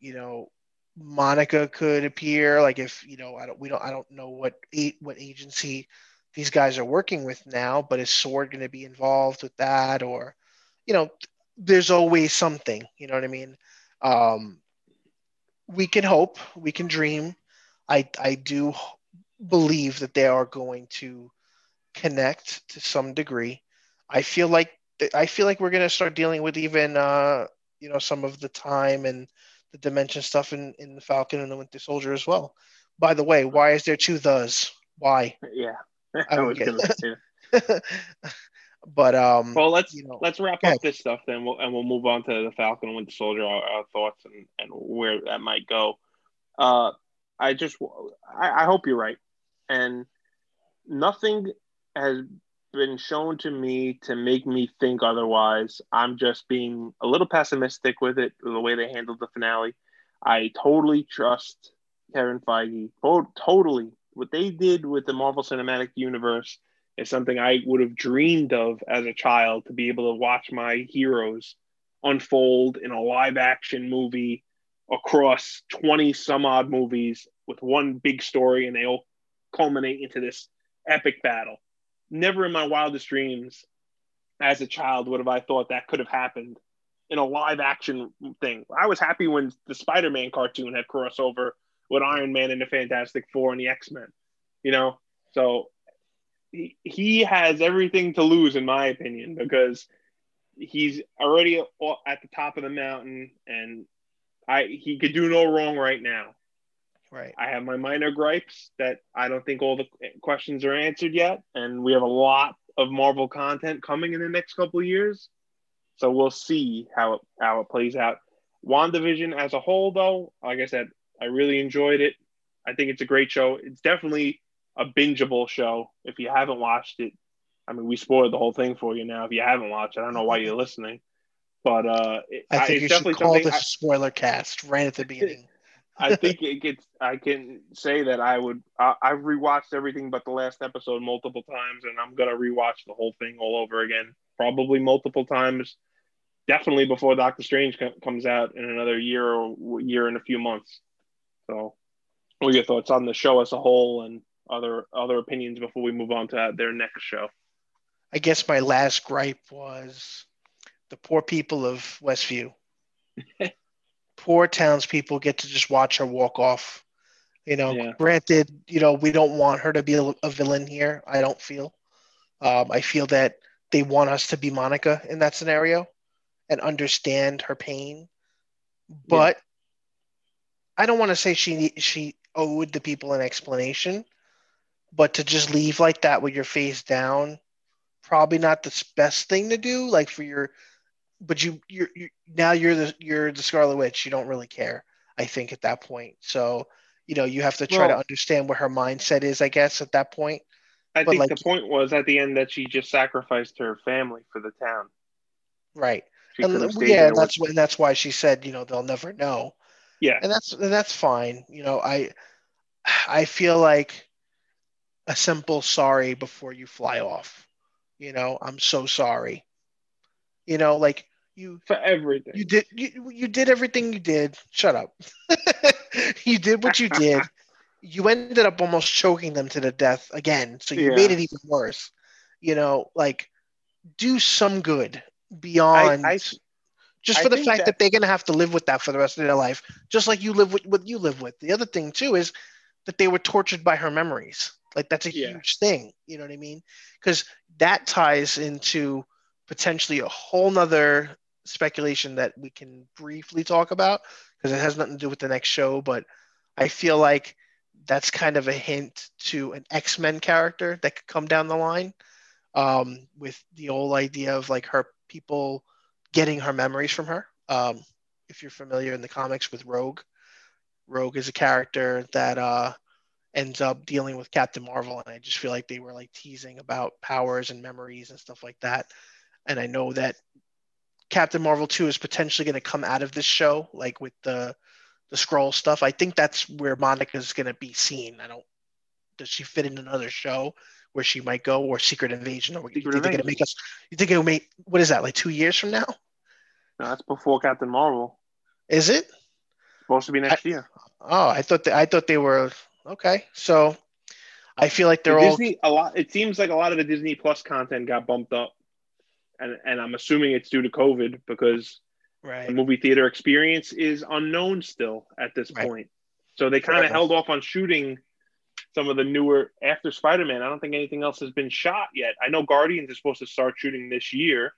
you know, Monica could appear like if you know I don't we don't I don't know what what agency these guys are working with now, but is Sword going to be involved with that or you know there's always something you know what I mean. Um, we can hope, we can dream. I I do believe that they are going to connect to some degree. I feel like I feel like we're going to start dealing with even uh, you know some of the time and the dimension stuff in in the Falcon and the Winter Soldier as well. By the way, why is there two thes? Why? Yeah, I, I was going to But um, well, let's you know, let's wrap go up this stuff then, we'll, and we'll move on to the Falcon and Winter Soldier, our, our thoughts and, and where that might go. Uh, I just I, I hope you're right, and nothing has been shown to me to make me think otherwise. I'm just being a little pessimistic with it, the way they handled the finale. I totally trust Kevin Feige. To- totally. What they did with the Marvel Cinematic Universe is something I would have dreamed of as a child to be able to watch my heroes unfold in a live action movie across 20 some odd movies with one big story and they all culminate into this epic battle. Never in my wildest dreams as a child would have I thought that could have happened in a live action thing. I was happy when the Spider Man cartoon had crossover with Iron Man and the Fantastic Four and the X Men, you know? So he, he has everything to lose, in my opinion, because he's already at the top of the mountain and I he could do no wrong right now. Right. I have my minor gripes that I don't think all the questions are answered yet, and we have a lot of Marvel content coming in the next couple of years. So we'll see how it, how it plays out. WandaVision as a whole, though, like I said, I really enjoyed it. I think it's a great show. It's definitely a bingeable show. If you haven't watched it, I mean, we spoiled the whole thing for you now. If you haven't watched it, I don't know why you're listening, but uh, it, I think it's you should call this spoiler cast right at the beginning. I think it gets. I can say that I would. I, I've rewatched everything but the last episode multiple times, and I'm gonna rewatch the whole thing all over again, probably multiple times. Definitely before Doctor Strange co- comes out in another year or year and a few months. So, what are your thoughts on the show as a whole and other other opinions before we move on to their next show? I guess my last gripe was the poor people of Westview. poor townspeople get to just watch her walk off. You know, Yeah. granted, you know, we don't want her to be a, a villain here. I don't feel. Um, I feel that they want us to be Monica in that scenario and understand her pain. But I don't want to say she she owed the people an explanation, but to just leave like that with your face down, probably not the best thing to do. Like for your, but you you're, you now you're the you're the Scarlet Witch. You don't really care. I think at that point. So you know you have to try to understand what her mindset is. I guess at that point. I But, think like- the point was at the end that she just sacrificed her family for the town. Right. She And yeah, and that's when that's why she said, you know, they'll never know. yeah. and that's and that's fine. You know, I I feel like a simple sorry before you fly off. You know, I'm so sorry. You know, like you for everything. you did you you did everything you did. Shut up. you did what you did. You ended up almost choking them to the death again. So you Yeah. made it even worse. You know, like do some good beyond I- just I for the fact that- that, they're going to have to live with that for the rest of their life, just like you live with what you live with. The other thing too is that they were tortured by her memories. Like that's a Yeah. huge thing. You know what I mean? Because that ties into potentially a whole nother speculation that we can briefly talk about because it has nothing to do with the next show. But I feel like that's kind of a hint to an X Men character that could come down the line um, with the whole idea of like her people getting her memories from her. Um, if you're familiar in the comics with Rogue, Rogue is a character that uh, ends up dealing with Captain Marvel, and I just feel like they were like teasing about powers and memories and stuff like that. And I know that Captain Marvel 2 is potentially going to come out of this show, like with the the scroll stuff. I think that's where Monica's going to be seen. I don't. Does she fit in another show where she might go, or Secret Invasion, or you think to make us? You think it'll make what is that like two years from now? No, that's before Captain Marvel. Is it? Supposed to be next year. Oh, I thought that I thought they were okay. So I feel like they're The all Disney a lot. It seems like a lot of the Disney Plus content got bumped up, and and I'm assuming it's due to COVID because the movie theater experience is unknown still at this Right. point. So they kind of held off on shooting some of the newer after Spider-Man. I don't think anything else has been shot yet. I know Guardians is supposed to start shooting this year.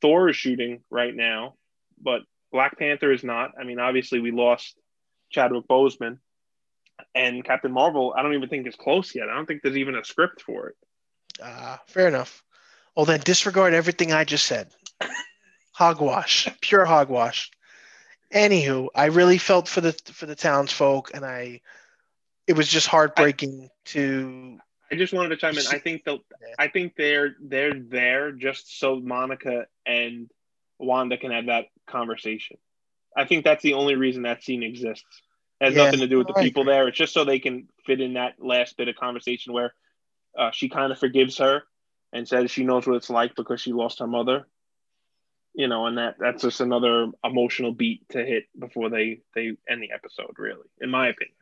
Thor is shooting right now, but Black Panther is not. I mean, obviously we lost Chadwick Boseman, and Captain Marvel. I don't even think is close yet. I don't think there's even a script for it. Uh, fair enough. Well, then disregard everything I just said. Hogwash, pure hogwash. Anywho, I really felt for the for the townsfolk, and I, it was just heartbreaking to. I just wanted to chime in. I think the Yeah. I think they're they're there just so Monica and Wanda can have that conversation. I think that's the only reason that scene exists. It has Yeah, nothing to do with the people there. It's just so they can fit in that last bit of conversation where uh, she kind of forgives her and says she knows what it's like because she lost her mother. You know, and that that's just another emotional beat to hit before they they end the episode. Really, in my opinion.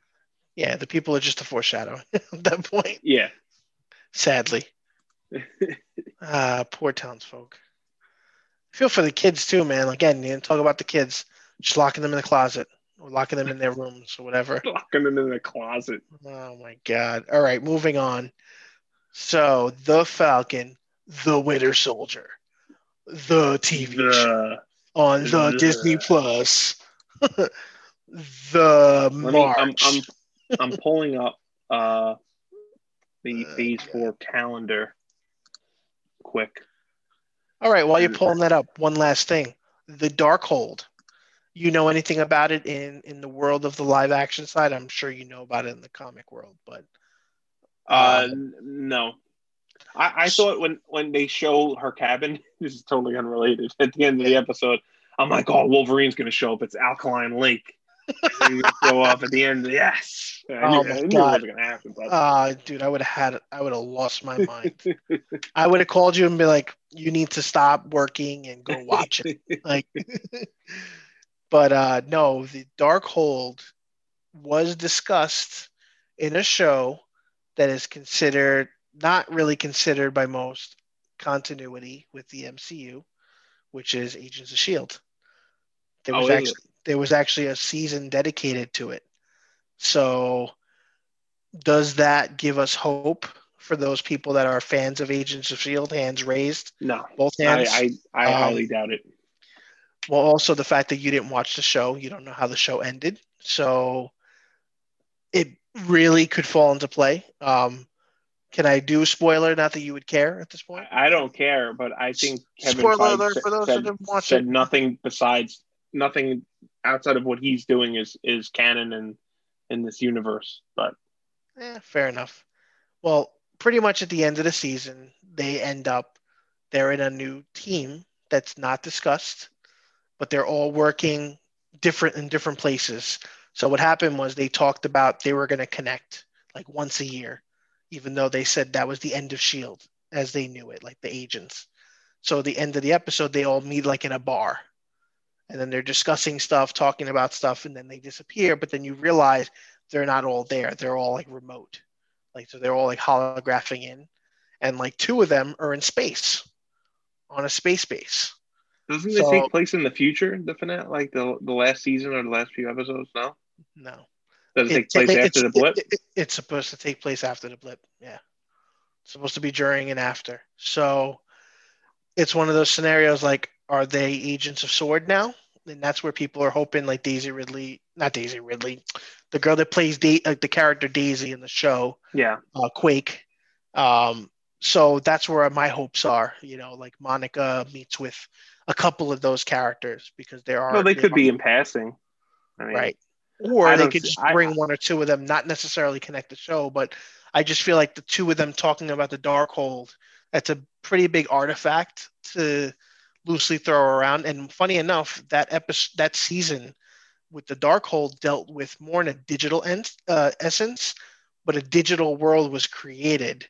Yeah, the people are just a foreshadowing at that point. Yeah. Sadly, ah, poor townsfolk. I feel for the kids too, man. Again, you talk about the kids. Just locking them in the closet or locking them in their rooms or whatever. Locking them in the closet. Oh my god. All right, moving on. So, The Falcon, The Winter Soldier, the TV show on the the- Disney Plus. the me, March. I'm, I'm I'm pulling up uh the phase yeah. four calendar quick. All right, while you're pulling that up, one last thing. The Darkhold. You know anything about it in in the world of the live action side? I'm sure you know about it in the comic world, but Uh, Um, no, I, I thought when when they show her cabin, this is totally unrelated. At the end of the episode, I'm like, oh, Wolverine's gonna show up. It's Alkaline Lake. Show up at the end. Yes, I Oh knew, my God. it gonna happen. But uh dude, I would have had I would have lost my mind. I would have called you and be like, you need to stop working and go watch it. like but uh no the Darkhold was discussed in a show that is considered not really considered by most continuity with the MCU which is Agents of Shield there Oh, was is actually there was actually a season dedicated to it. So does that give us hope for those people that are fans of Agents of Shield hands raised? No, both I hands? I, I Um, highly doubt it. well, also the fact that you didn't watch the show, you don't know how the show ended, so it really could fall into play. Um, can I do a spoiler? Not that you would care at this point. I, don't care, but I think Kevin Spoiler alert said, for those said, that didn't watch said it. nothing besides nothing outside of what he's doing is is canon in in this universe. But Eh, fair enough. Well, pretty much at the end of the season, they end up they're in a new team that's not discussed, but they're all working different in different places. So what happened was they talked about they were going to connect like once a year, even though they said that was the end of Shield as they knew it, like the agents. So the end of the episode, they all meet like in a bar, and then they're discussing stuff, talking about stuff, and then they disappear. But then you realize they're not all there; they're all like remote, like so they're all like holographing in, and like two of them are in space, on a space base. doesn't So- it take place in the future? The finale, like the the last season or the last few episodes? No, No, does it, take place it- after the blip? it- it- it's supposed to take place after the blip. Yeah, it's supposed to be during and after. So it's one of those scenarios like, are they agents of Sword now? And that's where people are hoping, like Daisy Ridley, not Daisy Ridley, the girl that plays da- like the character Daisy in the show, yeah, uh, Quake. Um, so that's where my hopes are. You know, like Monica meets with a couple of those characters because there are. well, they could are- be in passing. I mean, right or they could just I- bring one or two of them not necessarily connect the show but i just feel like the two of them talking about the Darkhold that's a pretty big artifact to loosely throw around. And funny enough that episode that season with the dark hold dealt with more in a digital en- uh, essence but a digital world was created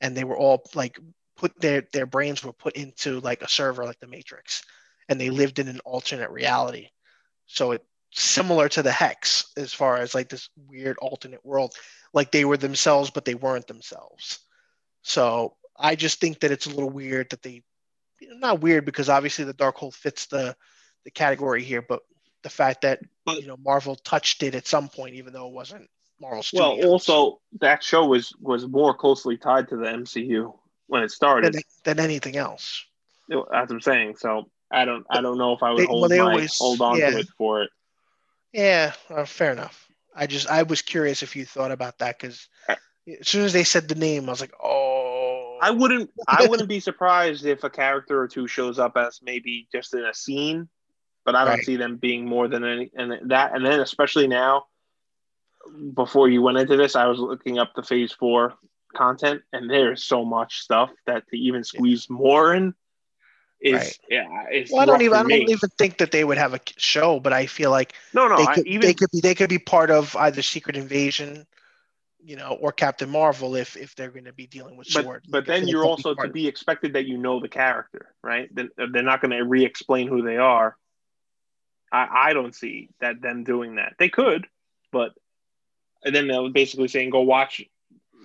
and they were all like put their their brains were put into like a server like the matrix and they lived in an alternate reality. So it similar to the hex as far as like this weird alternate world like they were themselves but they weren't themselves so i just think that it's a little weird that they not weird because obviously the Darkhold fits the the category here but the fact that But- you know marvel touched it at some point even though it wasn't marvel Well, also that show was was more closely tied to the MCU when it started. than, than anything else As I'm saying, so I don't I don't know if I would They- hold well, my, always- hold on yeah. to it for it. Yeah, uh, fair enough. I just I was curious if you thought about that because as soon as they said the name, I was like, oh, I wouldn't I wouldn't be surprised if a character or two shows up as maybe just in a scene, but I don't Right. see them being more than any and that and then especially now before you went into this, I was looking up the phase four content and there's so much stuff that to even squeeze more in is Right. yeah, it's Well, I don't even. I don't me. even think that they would have a show, but I feel like no, no, they I, could, even they could be they could be part of either Secret Invasion, you know, or Captain Marvel if if they're going to be dealing with but swords. but Like, then you're also part to be expected that you know the character, right? Then uh, they're not going to re-explain who they are. I I don't see that them doing that. They could, but and then they're basically saying go watch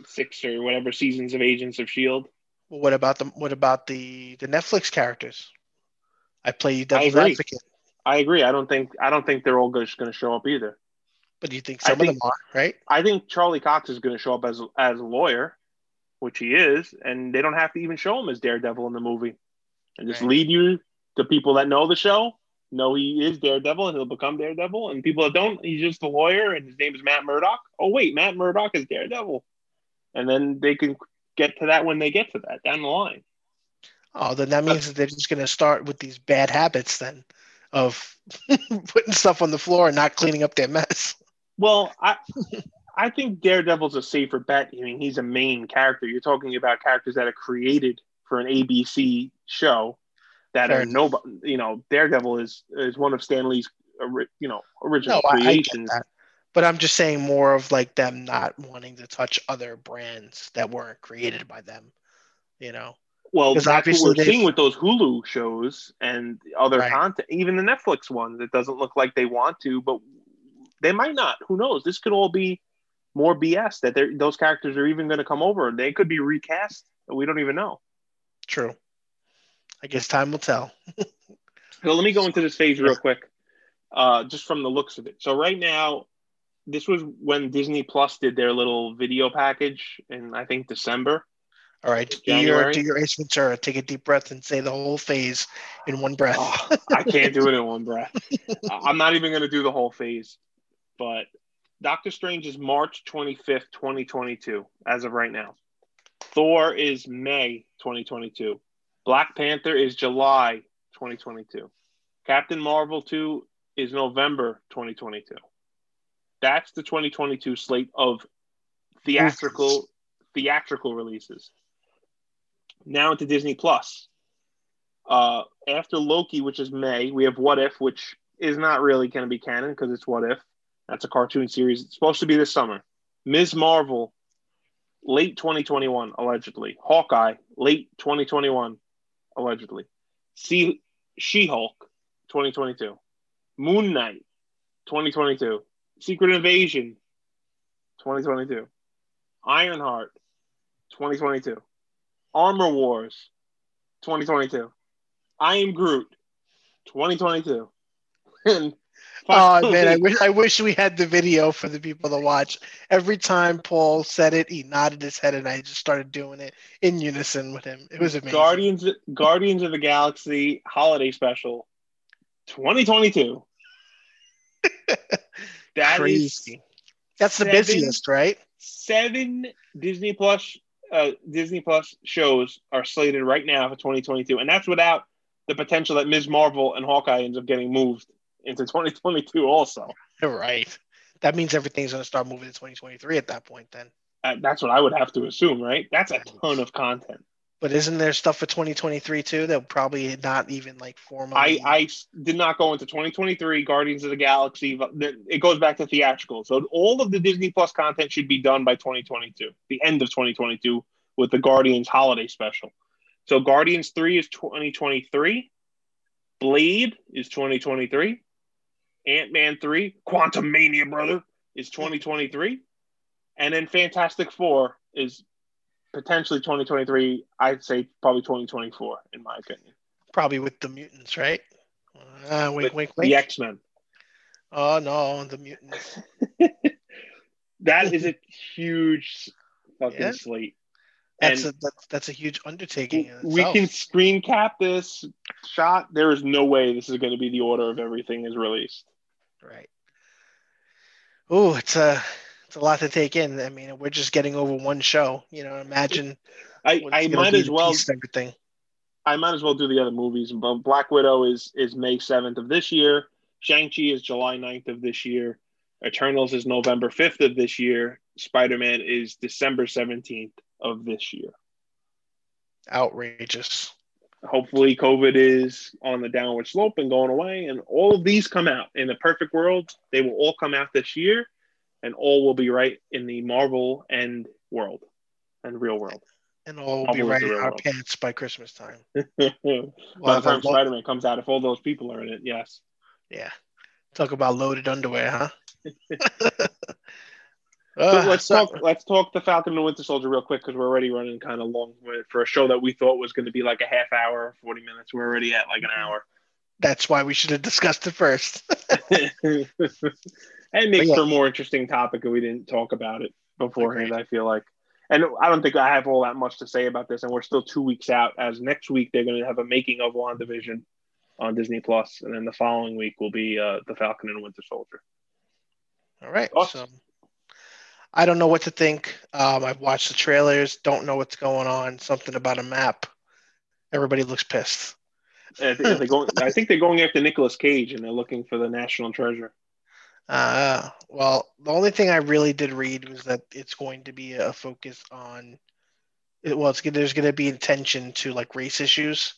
six or whatever seasons of Agents of Shield. Well, what about the what about the the Netflix characters? I play you devil's agree. advocate, I agree. I don't think I don't think they're all just going to show up either. but do you think I some of them are right? I think Charlie Cox is going to show up as as a lawyer, which he is, and they don't have to even show him as Daredevil in the movie, and just Right. lead you to people that know the show, know he is Daredevil, and he'll become Daredevil, and people that don't, he's just a lawyer, and his name is Matt Murdock. Oh wait, Matt Murdock is Daredevil, and then they can get to that when they get to that down the line. Oh, then that means that they're just going to start with these bad habits then of putting stuff on the floor and not cleaning up their mess. Well, I. I think Daredevil's a safer bet. I mean, he's a main character. You're talking about characters that are created for an ABC show that Fair are no, you know, Daredevil is is one of Stan Lee's, you know, original No, I, I creations. that. But I'm just saying more of like them not wanting to touch other brands that weren't created by them. You know, well, 'Cause that's what obviously we're seeing with those Hulu shows and other Right. content, even the Netflix ones. It doesn't look like they want to, but they might not. Who knows? This could all be more BS that they're, those characters are even going to come over. They could be recast. We don't even know. true. I guess time will tell. So let me go into this phase real quick, uh, just from the looks of it. So right now, this was when Disney Plus did their little video package in I think December. All right, do your do your Ace Ventura. Take a deep breath and say the whole phase in one breath. Oh, I can't do it in one breath. I'm not even going to do the whole phase. But Doctor Strange is March 25th, 2022, as of right now. Thor is May 2022. Black Panther is July 2022. Captain Marvel 2 is November 2022. That's the 2022 slate of theatrical theatrical releases. Now into Disney Plus. Uh, after Loki, which is May, we have What If, which is not really going to be canon because it's What If. That's a cartoon series. It's supposed to be this summer. Ms. Marvel, late 2021, allegedly. Hawkeye, late 2021, allegedly. See She Hulk, 2022. Moon Knight, 2022. Secret Invasion, 2022. Ironheart, 2022. Armor Wars, 2022. I Am Groot, 2022. And Oh man, I wish I wish we had the video for the people to watch. Every time Paul said it, he nodded his head, and I just started doing it in unison with him. It was amazing. Guardians Guardians of the Galaxy holiday special 2022. That is Crazy. That's the seven- busiest, right? seven Disney Plus uh, Disney Plus shows are slated right now for 2022, and that's without the potential that Ms. Marvel and Hawkeye ends up getting moved into 2022 also. Right. That means everything's going to start moving to 2023 at that point, then. Uh, that's what I would have to assume, right? That's a ton of content. But isn't there stuff for 2023 too that probably not even like I, formally? I s- did not go into 2023 Guardians of the Galaxy. It goes back to theatrical. So all of the Disney Plus content should be done by 2022, the end of 2022, with the Guardians holiday special. So Guardians 3 is 2023. Blade is 2023. Ant Man 3, Quantumania, brother, is 2023. And then Fantastic Four is potentially 2023. I'd say probably 2024, in my opinion. probably with the mutants, right? Uh, wink, With wink, wink. The X Men. Oh no, the mutants. That is a huge fucking Yeah. slate. That's And a that's, that's a huge undertaking. in we can screen cap this shot. There is no way this is going to be the order of everything is released. Right. Oh, it's a it's a lot to take in. I mean, we're just getting over one show. You know, imagine I, I might as well everything. I might as well do the other movies. But Black Widow is is May seventh of this year. Shang Chi is July 9th of this year. Eternals is November fifth of this year. Spider Man is December seventeenth of this year. Outrageous. Hopefully, COVID is on the downward slope and going away, and all of these come out in the perfect world. They will all come out this year, and all will be right in the Marvel and world and real world. And all will be right in our world. pants by Christmas time. by the time Spider Man comes out, if all those people are in it, yes. Yeah. Talk about loaded underwear, huh? Uh, let's talk. Let's talk the Falcon and the Winter Soldier real quick because we're already running kind of long for a show that we thought was going to be like a half hour, forty minutes. We're already at like an hour. That's why we should have discussed it first. It makes yeah. for a more interesting topic, and we didn't talk about it beforehand. Agreed. I feel like, and I don't think I have all that much to say about this. And we're still two weeks out. As next week they're going to have a making of WandaVision on Disney Plus, and then the following week will be uh, the Falcon and Winter Soldier. All right. Awesome. So I don't know what to think. Um, I've watched the trailers. Don't know what's going on. Something about a map. Everybody looks pissed. I think, they're going, I think they're going after Nicolas Cage and they're looking for the national treasure. Uh, well, the only thing I really did read was that it's going to be a focus on, well, it's there's going to be attention to like race issues.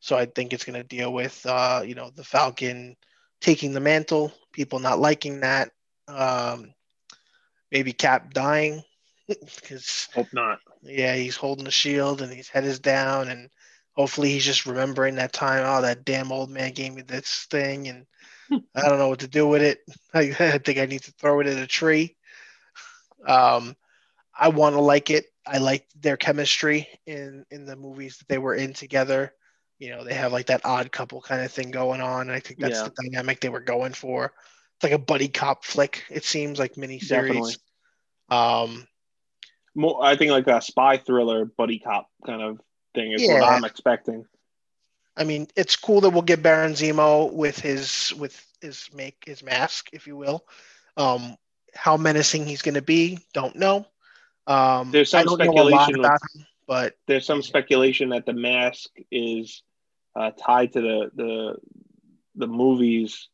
So I think it's going to deal with, uh, you know, the Falcon taking the mantle, people not liking that, um, maybe Cap dying because hope not. Yeah, he's holding the shield and his head is down, and hopefully he's just remembering that time. Oh, that damn old man gave me this thing, and I don't know what to do with it. I, I think I need to throw it in a tree. Um, I want to like it. I like their chemistry in in the movies that they were in together. You know, they have like that odd couple kind of thing going on. I think that's yeah. the dynamic they were going for It's like a buddy cop flick. It seems like miniseries. Um, more, I think like a spy thriller buddy cop kind of thing is yeah. what I'm expecting. I mean, it's cool that we'll get Baron Zemo with his with his make his mask, if you will. Um, how menacing he's going to be, don't know. Um, there's some speculation about him, but there's some speculation that the mask is uh, tied to the the the movies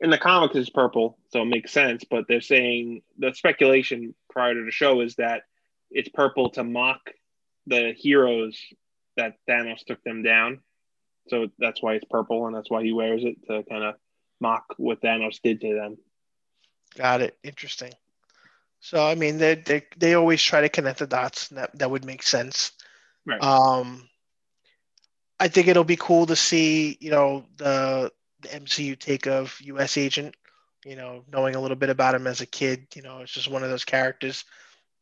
in the comics it's purple, so it makes sense. But they're saying the speculation prior to the show is that it's purple to mock the heroes that Thanos took them down. So that's why it's purple, and that's why he wears it to kind of mock what Thanos did to them. Got it. Interesting. So I mean, they they they always try to connect the dots. that that would make sense. Right. Um, I think it'll be cool to see, you know, the the MCU take of U.S. Agent. You know, knowing a little bit about him as a kid, you know, it's just one of those characters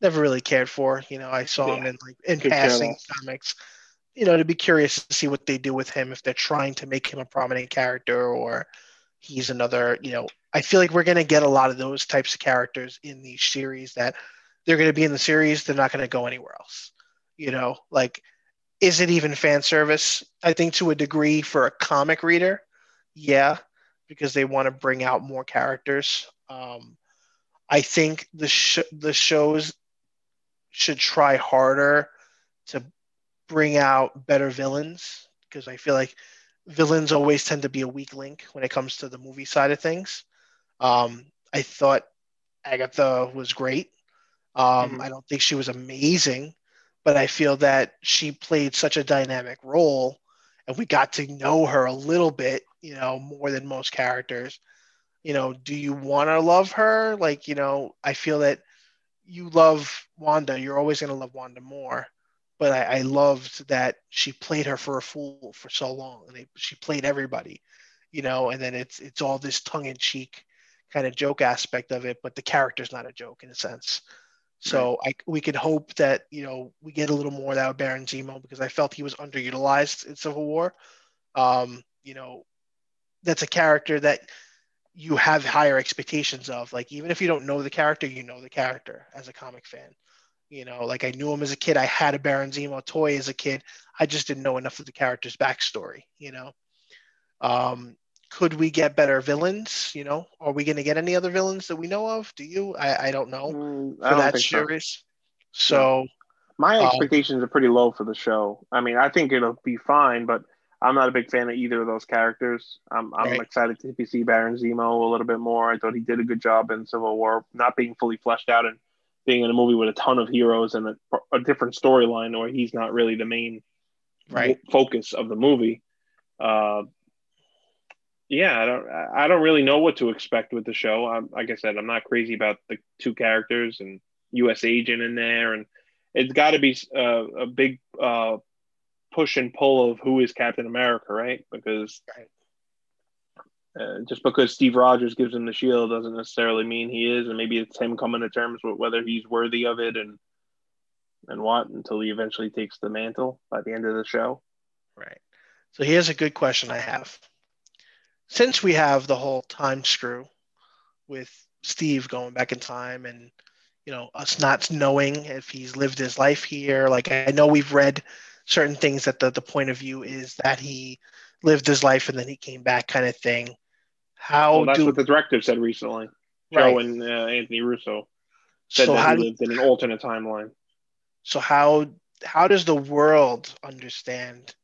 never really cared for. You know, I saw yeah. him in like in Could passing comics. You know, to be curious to see what they do with him if they're trying to make him a prominent character or he's another. You know, I feel like we're going to get a lot of those types of characters in these series that they're going to be in the series. They're not going to go anywhere else. You know, like is it even fan service? I think to a degree for a comic reader, yeah, because they want to bring out more characters. Um, I think the sh- the shows should try harder to bring out better villains because I feel like villains always tend to be a weak link when it comes to the movie side of things. Um, I thought Agatha was great. Um, mm-hmm. I don't think she was amazing, but I feel that she played such a dynamic role and we got to know her a little bit you know, more than most characters. You know, do you want to love her? Like, you know, I feel that you love Wanda. You're always going to love Wanda more. But I, I, loved that she played her for a fool for so long. And she played everybody, you know, and then it's it's all this tongue in cheek kind of joke aspect of it, but the character's not a joke in a sense. So right. I, we could hope that you know we get a little more out of that Baron Zemo because I felt he was underutilized in Civil War. Um, you know, that's a character that you have higher expectations of. Like even if you don't know the character, you know the character as a comic fan. You know, like I knew him as a kid. I had a Baron Zemo toy as a kid. I just didn't know enough of the character's backstory. You know, um, could we get better villains? You know, are we going to get any other villains that we know of? Do you? I, I don't know mm, for don't that series. So, so My Um, expectations are pretty low for the show. I mean, I think it'll be fine, but I'm not a big fan of either of those characters. I'm, I'm Right. excited to see Baron Zemo a little bit more. I thought he did a good job in Civil War, not being fully fleshed out and being in a movie with a ton of heroes and a, a different storyline where he's not really the main Right. focus of the movie. Uh, yeah, I don't, I don't really know what to expect with the show. I'm, like I said, I'm not crazy about the two characters and U.S. agent in there, and it's got to be uh, a big uh, push and pull of who is Captain America, right? Because Right. Uh, just because Steve Rogers gives him the shield doesn't necessarily mean he is, and maybe it's him coming to terms with whether he's worthy of it and and what until he eventually takes the mantle by the end of the show. Right. So here's a good question I have. Since we have the whole time screw with Steve going back in time and you know us not knowing if he's lived his life here, like I know we've read certain things that the, the point of view is that he lived his life and then he came back kind of thing. How Well, that's do what the director said recently. Joe and uh, Anthony Russo said so that how he do, lived in an alternate timeline. so how how does the world understand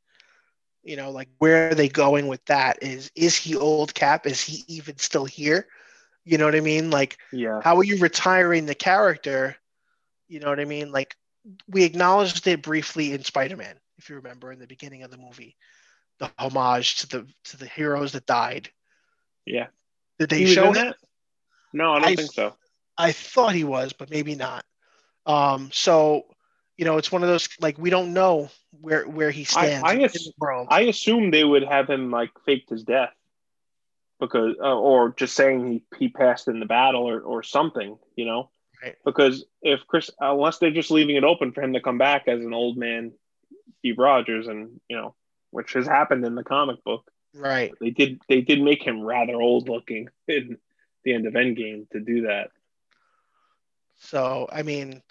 you know like where are they going with that? Is is he old cap? Is he even still here? You know what i mean? Like Yeah, how are you retiring the character? You know what i mean? Like we acknowledged it briefly in spider-man if you remember in the beginning of the movie. The homage to the to the heroes that died yeah. did they he show that? No, I don't I- think so. I thought he was, but maybe not. Um, so you know, it's one of those like we don't know where where he stands I in ass- I assume they would have him like faked his death because, uh, or just saying he, he passed in the battle or, or something, you know? Right. Because if Chris, unless they're just leaving it open for him to come back as an old man, Steve Rogers, and you know, which has happened in the comic book, right. they did they did make him rather old looking in the end of Endgame to do that. So I mean,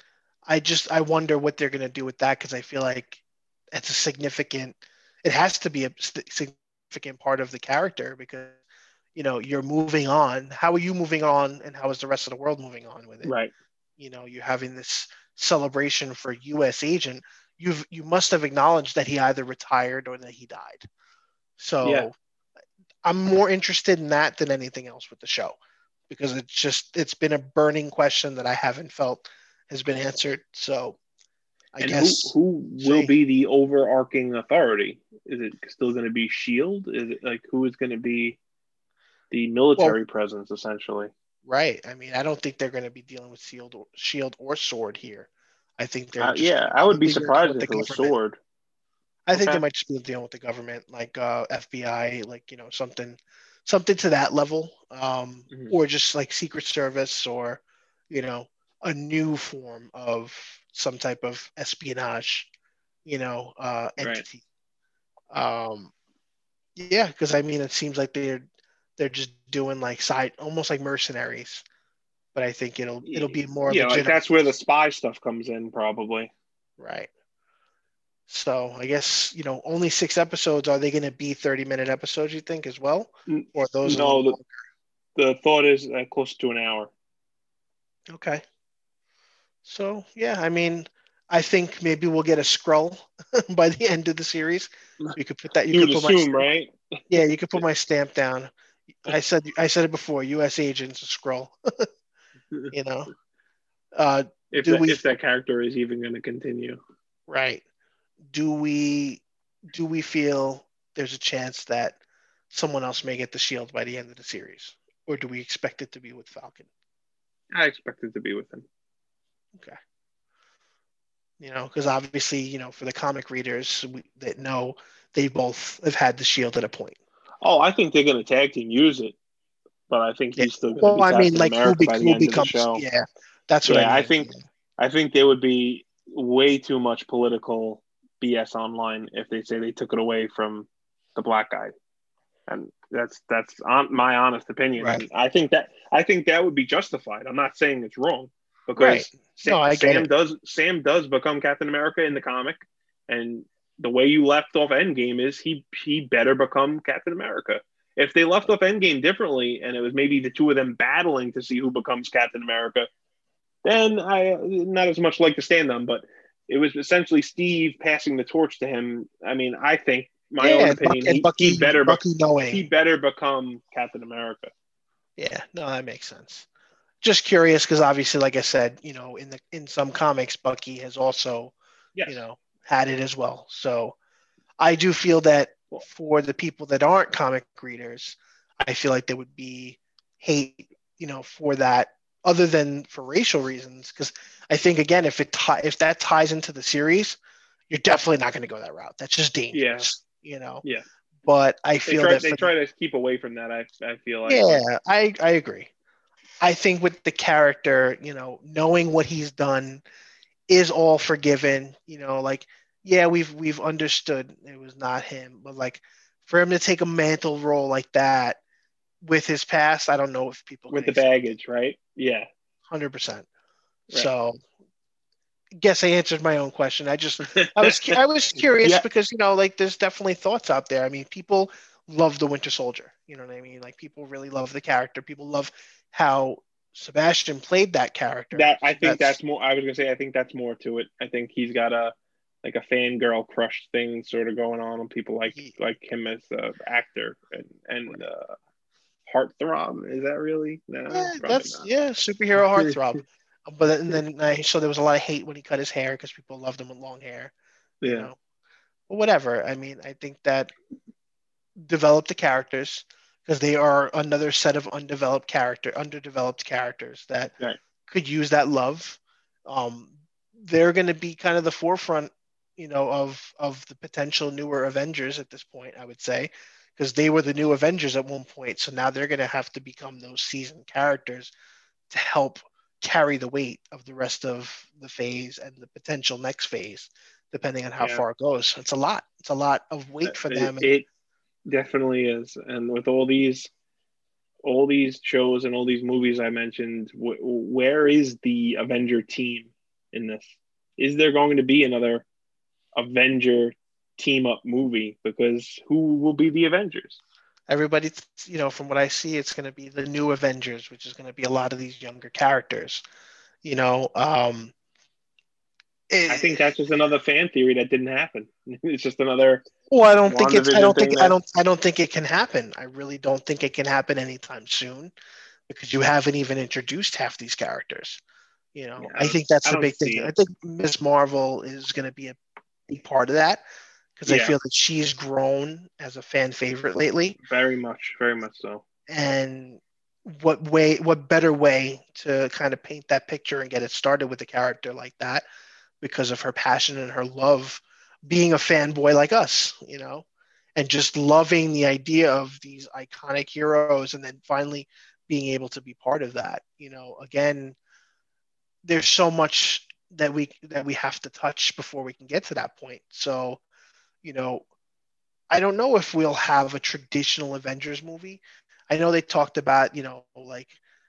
I just I wonder what they're gonna do with that because I feel like it's a significant. It has to be a significant part of the character because you know you're moving on. How are you moving on, and how is the rest of the world moving on with it? Right. you know you're having this celebration for us agent you've you must have acknowledged that he either retired or that he died so Yeah. i'm more interested in that than anything else with the show because it's just it's been a burning question that i haven't felt has been answered so i and guess who, who will be the overarching authority? Is it still going to be Shield? E Is it like who is going to be the military presence essentially? right i mean i don't think they're going to be dealing with shield or, shield or sword here i think they're Uh, just yeah, I would be surprised if it was. Sword. I think Okay. they might just be dealing with the government, like uh, FBI, like you know something, something to that level, um, Mhm. or just like Secret Service, or you know a new form of some type of espionage, you know, uh, Right. entity. Um, yeah, because I mean, it seems like they're they're just doing like side, almost like mercenaries, but I think it'll it'll be more yeah, like that's where the spy stuff comes in, probably. Right. So I guess you know only six episodes. Are they going to be thirty minute episodes? You think as well, or those? no, the- The thought is uh, close to an hour. Okay. So yeah, I mean, I think maybe we'll get a Skrull by the end of the series. You could put that. You, You, could put assume, my right? yeah. You could put my stamp down. I said I said it before. U.S. agents a Skrull. You know. Uh, If Do that, we- if that character is even going to continue. right. Do we do we feel there's a chance that someone else may get the shield by the end of the series, or do we expect it to be with Falcon? I expect it to be with him. Okay. You know, because obviously, you know, for the comic readers we, that know, they both have had the shield at a point. Oh, I think they're going to tag team use it, but I think he's still going to Well, I mean, like who, be, who becomes? Yeah, that's what Yeah, I, I mean. think- I think there would be way too much political BS online if they say they took it away from the black guy, and that's that's on, my honest opinion. Right. I think that I think that would be justified. I'm not saying it's wrong because Right. Sam, No, Sam does Sam does become Captain America in the comic, and the way you left off Endgame is he he better become Captain America. If they left off Endgame differently, and it was maybe the two of them battling to see who becomes Captain America, then I not as much like to stand them. But it was essentially Steve passing the torch to him. I mean, I think my Yeah, own opinion, Bucky- he, Bucky- he better be- Bucky knowing. he better become Captain America. Yeah, no, that makes sense. Just curious because obviously, like I said, you know, in the in some comics, Bucky has also, Yes. you know, had it as well. So I do feel that for the people that aren't comic readers, I feel like there would be hate, you know, for that other than for racial reasons. Because I think again, if it ti- if that ties into the series, you're definitely not going to go that route. That's just dangerous, you know. Yeah. But I They feel try, that they for try to keep away from that. I, I feel like yeah, I I agree. I think with the character, you know, knowing what he's done is all forgiven. You know, like yeah, we've we've understood it was not him, but like for him to take a mantle role like that with his past, I don't know if people with the baggage, right? Yeah. hundred percent. Right. So, guess I answered my own question. I just I was I was curious Yeah. because you know like there's definitely thoughts out there. I mean, people love the Winter Soldier. You know what I mean? Like people really love the character. People love how Sebastian played that character. That I think That's- that's, more. I was gonna say I think that's more to it. I think he's got a like a fangirl crush thing sort of going on, and people like He- like him as an actor and and uh, heartthrob. Is that really? No, yeah, that's not. yeah, superhero heartthrob. but then, then I saw there was a lot of hate when he cut his hair because people loved him with long hair. you yeah. know. But whatever. I mean, I think that develop the characters because they are another set of undeveloped character, underdeveloped characters that Right. could use that love. Um, they're going to be kind of the forefront, you know, of of the potential newer Avengers at this point. I would say because they were the new Avengers at one point, so now they're going to have to become those seasoned characters to help carry the weight of the rest of the phase and the potential next phase depending on how Yeah. far it goes. It's a lot. It's a lot of weight for It- them. It, definitely is, and with all these, all these shows and all these movies I mentioned, wh- where is the Avenger team in this? Is there going to be another Avenger team up movie? Because who will be the Avengers? Everybody, you know, from what I see, it's going to be the new Avengers, which is going to be a lot of these younger characters. You know, um, I think that's just another fan theory that didn't happen. It's just another. Well, I don't think it's. I don't think. thing I don't. I don't think it can happen. I really don't think it can happen anytime soon, because you haven't even introduced half these characters. You know, Yeah, I I think that's the big thing. it. I think Miss Marvel is going to be a big part of that because I feel that she's grown as a fan favorite lately. Very much, very much so. and what way what better way to kind of paint that picture and get it started with a character like that because of her passion and her love being a fanboy like us you know and just loving the idea of these iconic heroes and then finally being able to be part of that you know again there's so much that we that we have to touch before we can get to that point so you know i don't know if we'll have a traditional avengers movie I know they talked about, you know, like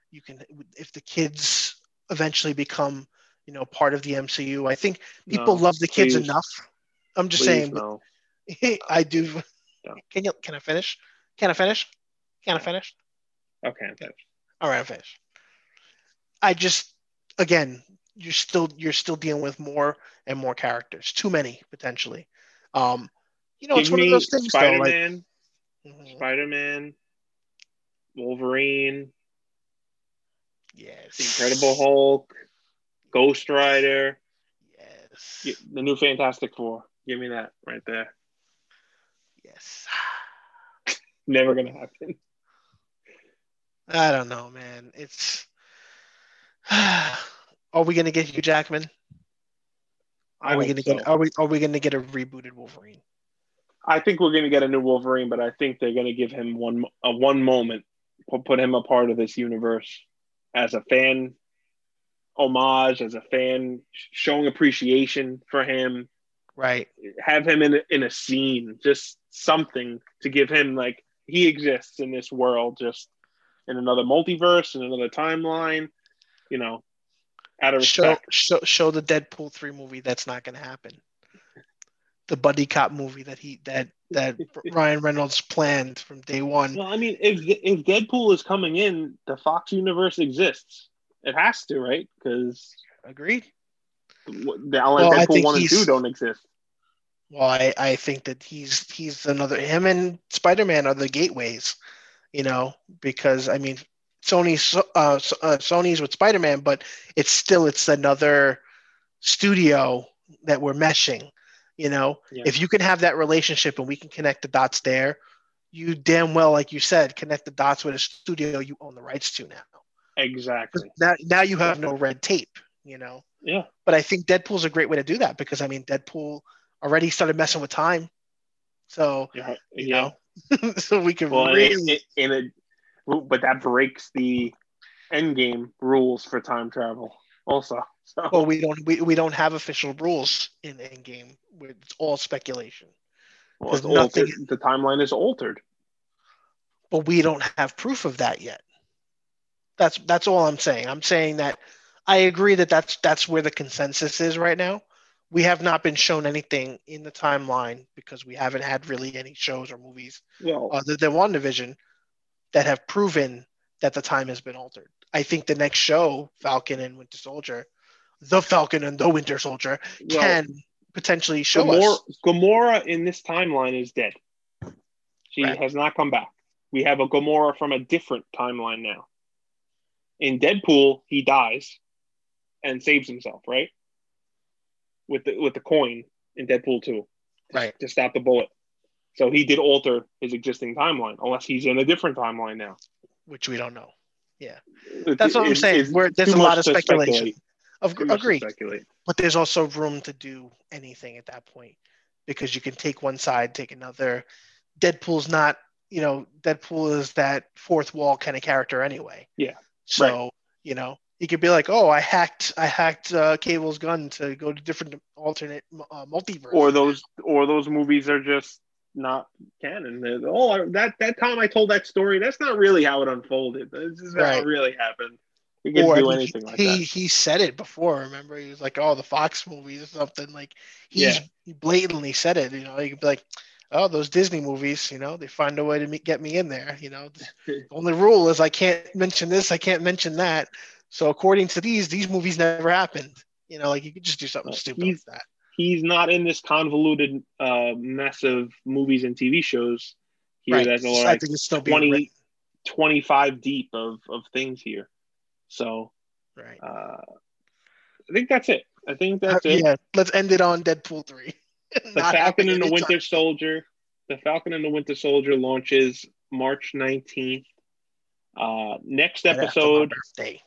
you can if the kids eventually become, you know, part of the MCU. I think people No, love the kids please. enough. I'm just saying. no. I do. No. Can you? Can I finish? Can I finish? Can I finish? Okay, I'm finished. All right, I'm finished. I just, again, you're still you're still dealing with more and more characters. Too many potentially. Um, you know, Give it's one of those things though. Like, Spider-Man, Mhm. Spider-Man, Wolverine, yes, Incredible Hulk, Ghost Rider, Yes. the new Fantastic Four. Give me that right there. Yes. Never gonna happen. I don't know, man. It's. Are we gonna get Hugh Jackman? I Are we gonna so. get? Are we? Are we gonna get a rebooted Wolverine? I think we're gonna get a new Wolverine, but I think they're gonna give him one a one moment, put put him a part of this universe as a fan homage, as a fan showing appreciation for him. Right. have him in a, in a scene, just something to give him like he exists in this world, just in another multiverse, in another timeline, you know, out of Show, respect. show show the Deadpool three movie. That's not gonna happen. The buddy cop movie that he that that Ryan Reynolds planned from day one. Well, I mean, if if Deadpool is coming in, the Fox universe exists. It has to, right? Because Agreed. The Alan well, Deadpool one and two don't exist. Well, I, I think that he's he's another him and Spider Man are the gateways, you know, because I mean Sony's uh, uh, Sony's with Spider Man, but it's still it's another studio that we're meshing. You know, yeah. if you can have that relationship and we can connect the dots there, you damn well, like you said, connect the dots with a studio you own the rights to now. Exactly. Now, now you have no red tape. You know. Yeah. But I think Deadpool's a great way to do that because I mean Deadpool already started messing with time, so yeah, you yeah. so we can well, really in, in a, but that breaks the end game rules for time travel also. So. Well, we don't we, we don't have official rules in Endgame. It's all speculation. Well, it's nothing. Altered. The timeline is altered, but we don't have proof of that yet. That's that's all I'm saying. I'm saying that I agree that that's that's where the consensus is right now. We have not been shown anything in the timeline because we haven't had really any shows or movies well, other than WandaVision that have proven that the time has been altered. I think the next show, Falcon and Winter Soldier, the Falcon and the Winter Soldier, well, can potentially show Gamora, us. Gamora in this timeline is dead. She right. has not come back. We have a Gamora from a different timeline now. In Deadpool, he dies and saves himself, right? With the with the coin in Deadpool 2. To, right. To stop the bullet. So he did alter his existing timeline, unless he's in a different timeline now. Which we don't know. Yeah. That's what I'm saying. Where there's a lot of speculation. Of, agree. But there's also room to do anything at that point because you can take one side, take another. Deadpool's not, you know, Deadpool is that fourth wall kind of character anyway. Yeah. So, right. you know, he could be like, "Oh, I hacked, I hacked uh, Cable's gun to go to different alternate uh, multiverse." Or those, or those movies are just not canon. They're, oh, that that time I told that story, that's not really how it unfolded. This is right. how it really happened. He or, do anything he, like he, that. He said it before. Remember, he was like, "Oh, the Fox movies or something." Like he's yeah. he blatantly said it. You know, he could be like, "Oh, those Disney movies. You know, they find a way to get me in there. You know, the only rule is I can't mention this, I can't mention that. So according to these, these movies never happened. You know, like you could just do something well, stupid like that. He's not in this convoluted uh, mess of movies and TV shows here. Right. That's like think it's still 20, 25 deep of, of things here. So, right. Uh, I think that's it. I think that's uh, it. Yeah, let's end it on Deadpool three. the Falcon and the Winter Soldier. The Falcon and the Winter Soldier launches March nineteenth. Uh, next episode. birthday.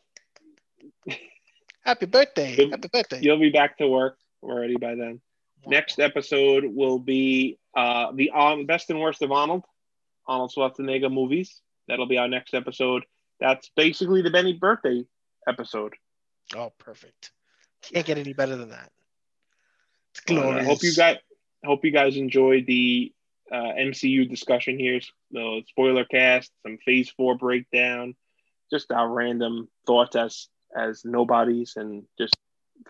Happy birthday! Happy birthday! You'll be back to work already by then. Next episode will be uh, the um, best and worst of Arnold, Arnold Schwarzenegger movies. That'll be our next episode that's basically the Benny birthday episode. Oh, perfect! Can't get any better than that. It's glorious. I hope you guys hope you guys enjoyed the uh, MCU discussion here. The spoiler cast, some Phase Four breakdown, just our random thoughts as as nobodies and just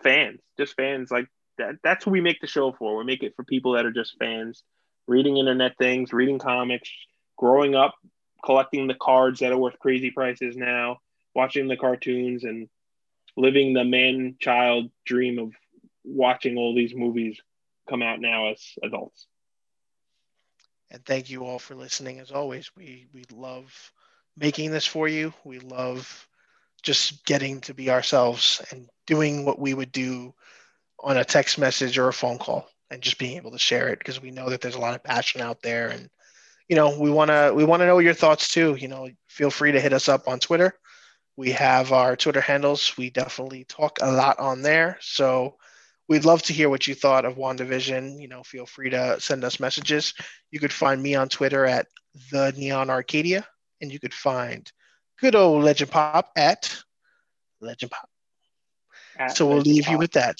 fans, just fans like that. That's who we make the show for. We make it for people that are just fans, reading internet things, reading comics, growing up collecting the cards that are worth crazy prices now, watching the cartoons, and living the man child dream of watching all these movies come out now as adults. And thank you all for listening. As always, we we love making this for you. We love just getting to be ourselves and doing what we would do on a text message or a phone call and just being able to share it because we know that there's a lot of passion out there and you know, we want to we want to know your thoughts too. You know, feel free to hit us up on Twitter. We have our Twitter handles. We definitely talk a lot on there. So we'd love to hear what you thought of WandaVision. You know, feel free to send us messages. You could find me on Twitter at the Neon Arcadia, and you could find good old Legend Pop at Legend Pop. At so we'll leave Pop. you with that.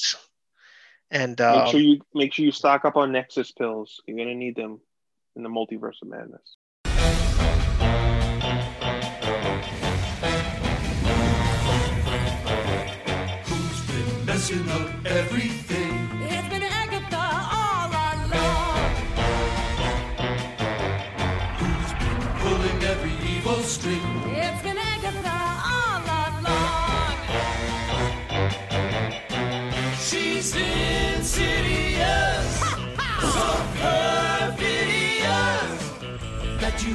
And uh, make sure you make sure you stock up on Nexus pills. You're gonna need them in the multiverse of madness. Who's been messing up everything? It's been Agatha all along. Who's been pulling every evil string? It's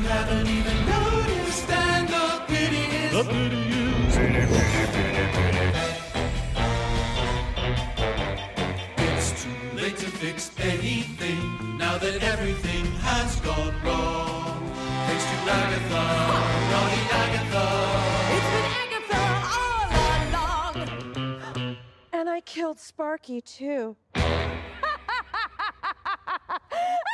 haven't even noticed, and the pity is. The pity is. Pity, pity, pity, pity. It's too late to fix anything now that everything has gone wrong. Thanks to Agatha, naughty Agatha. It's been Agatha all along. And I killed Sparky, too.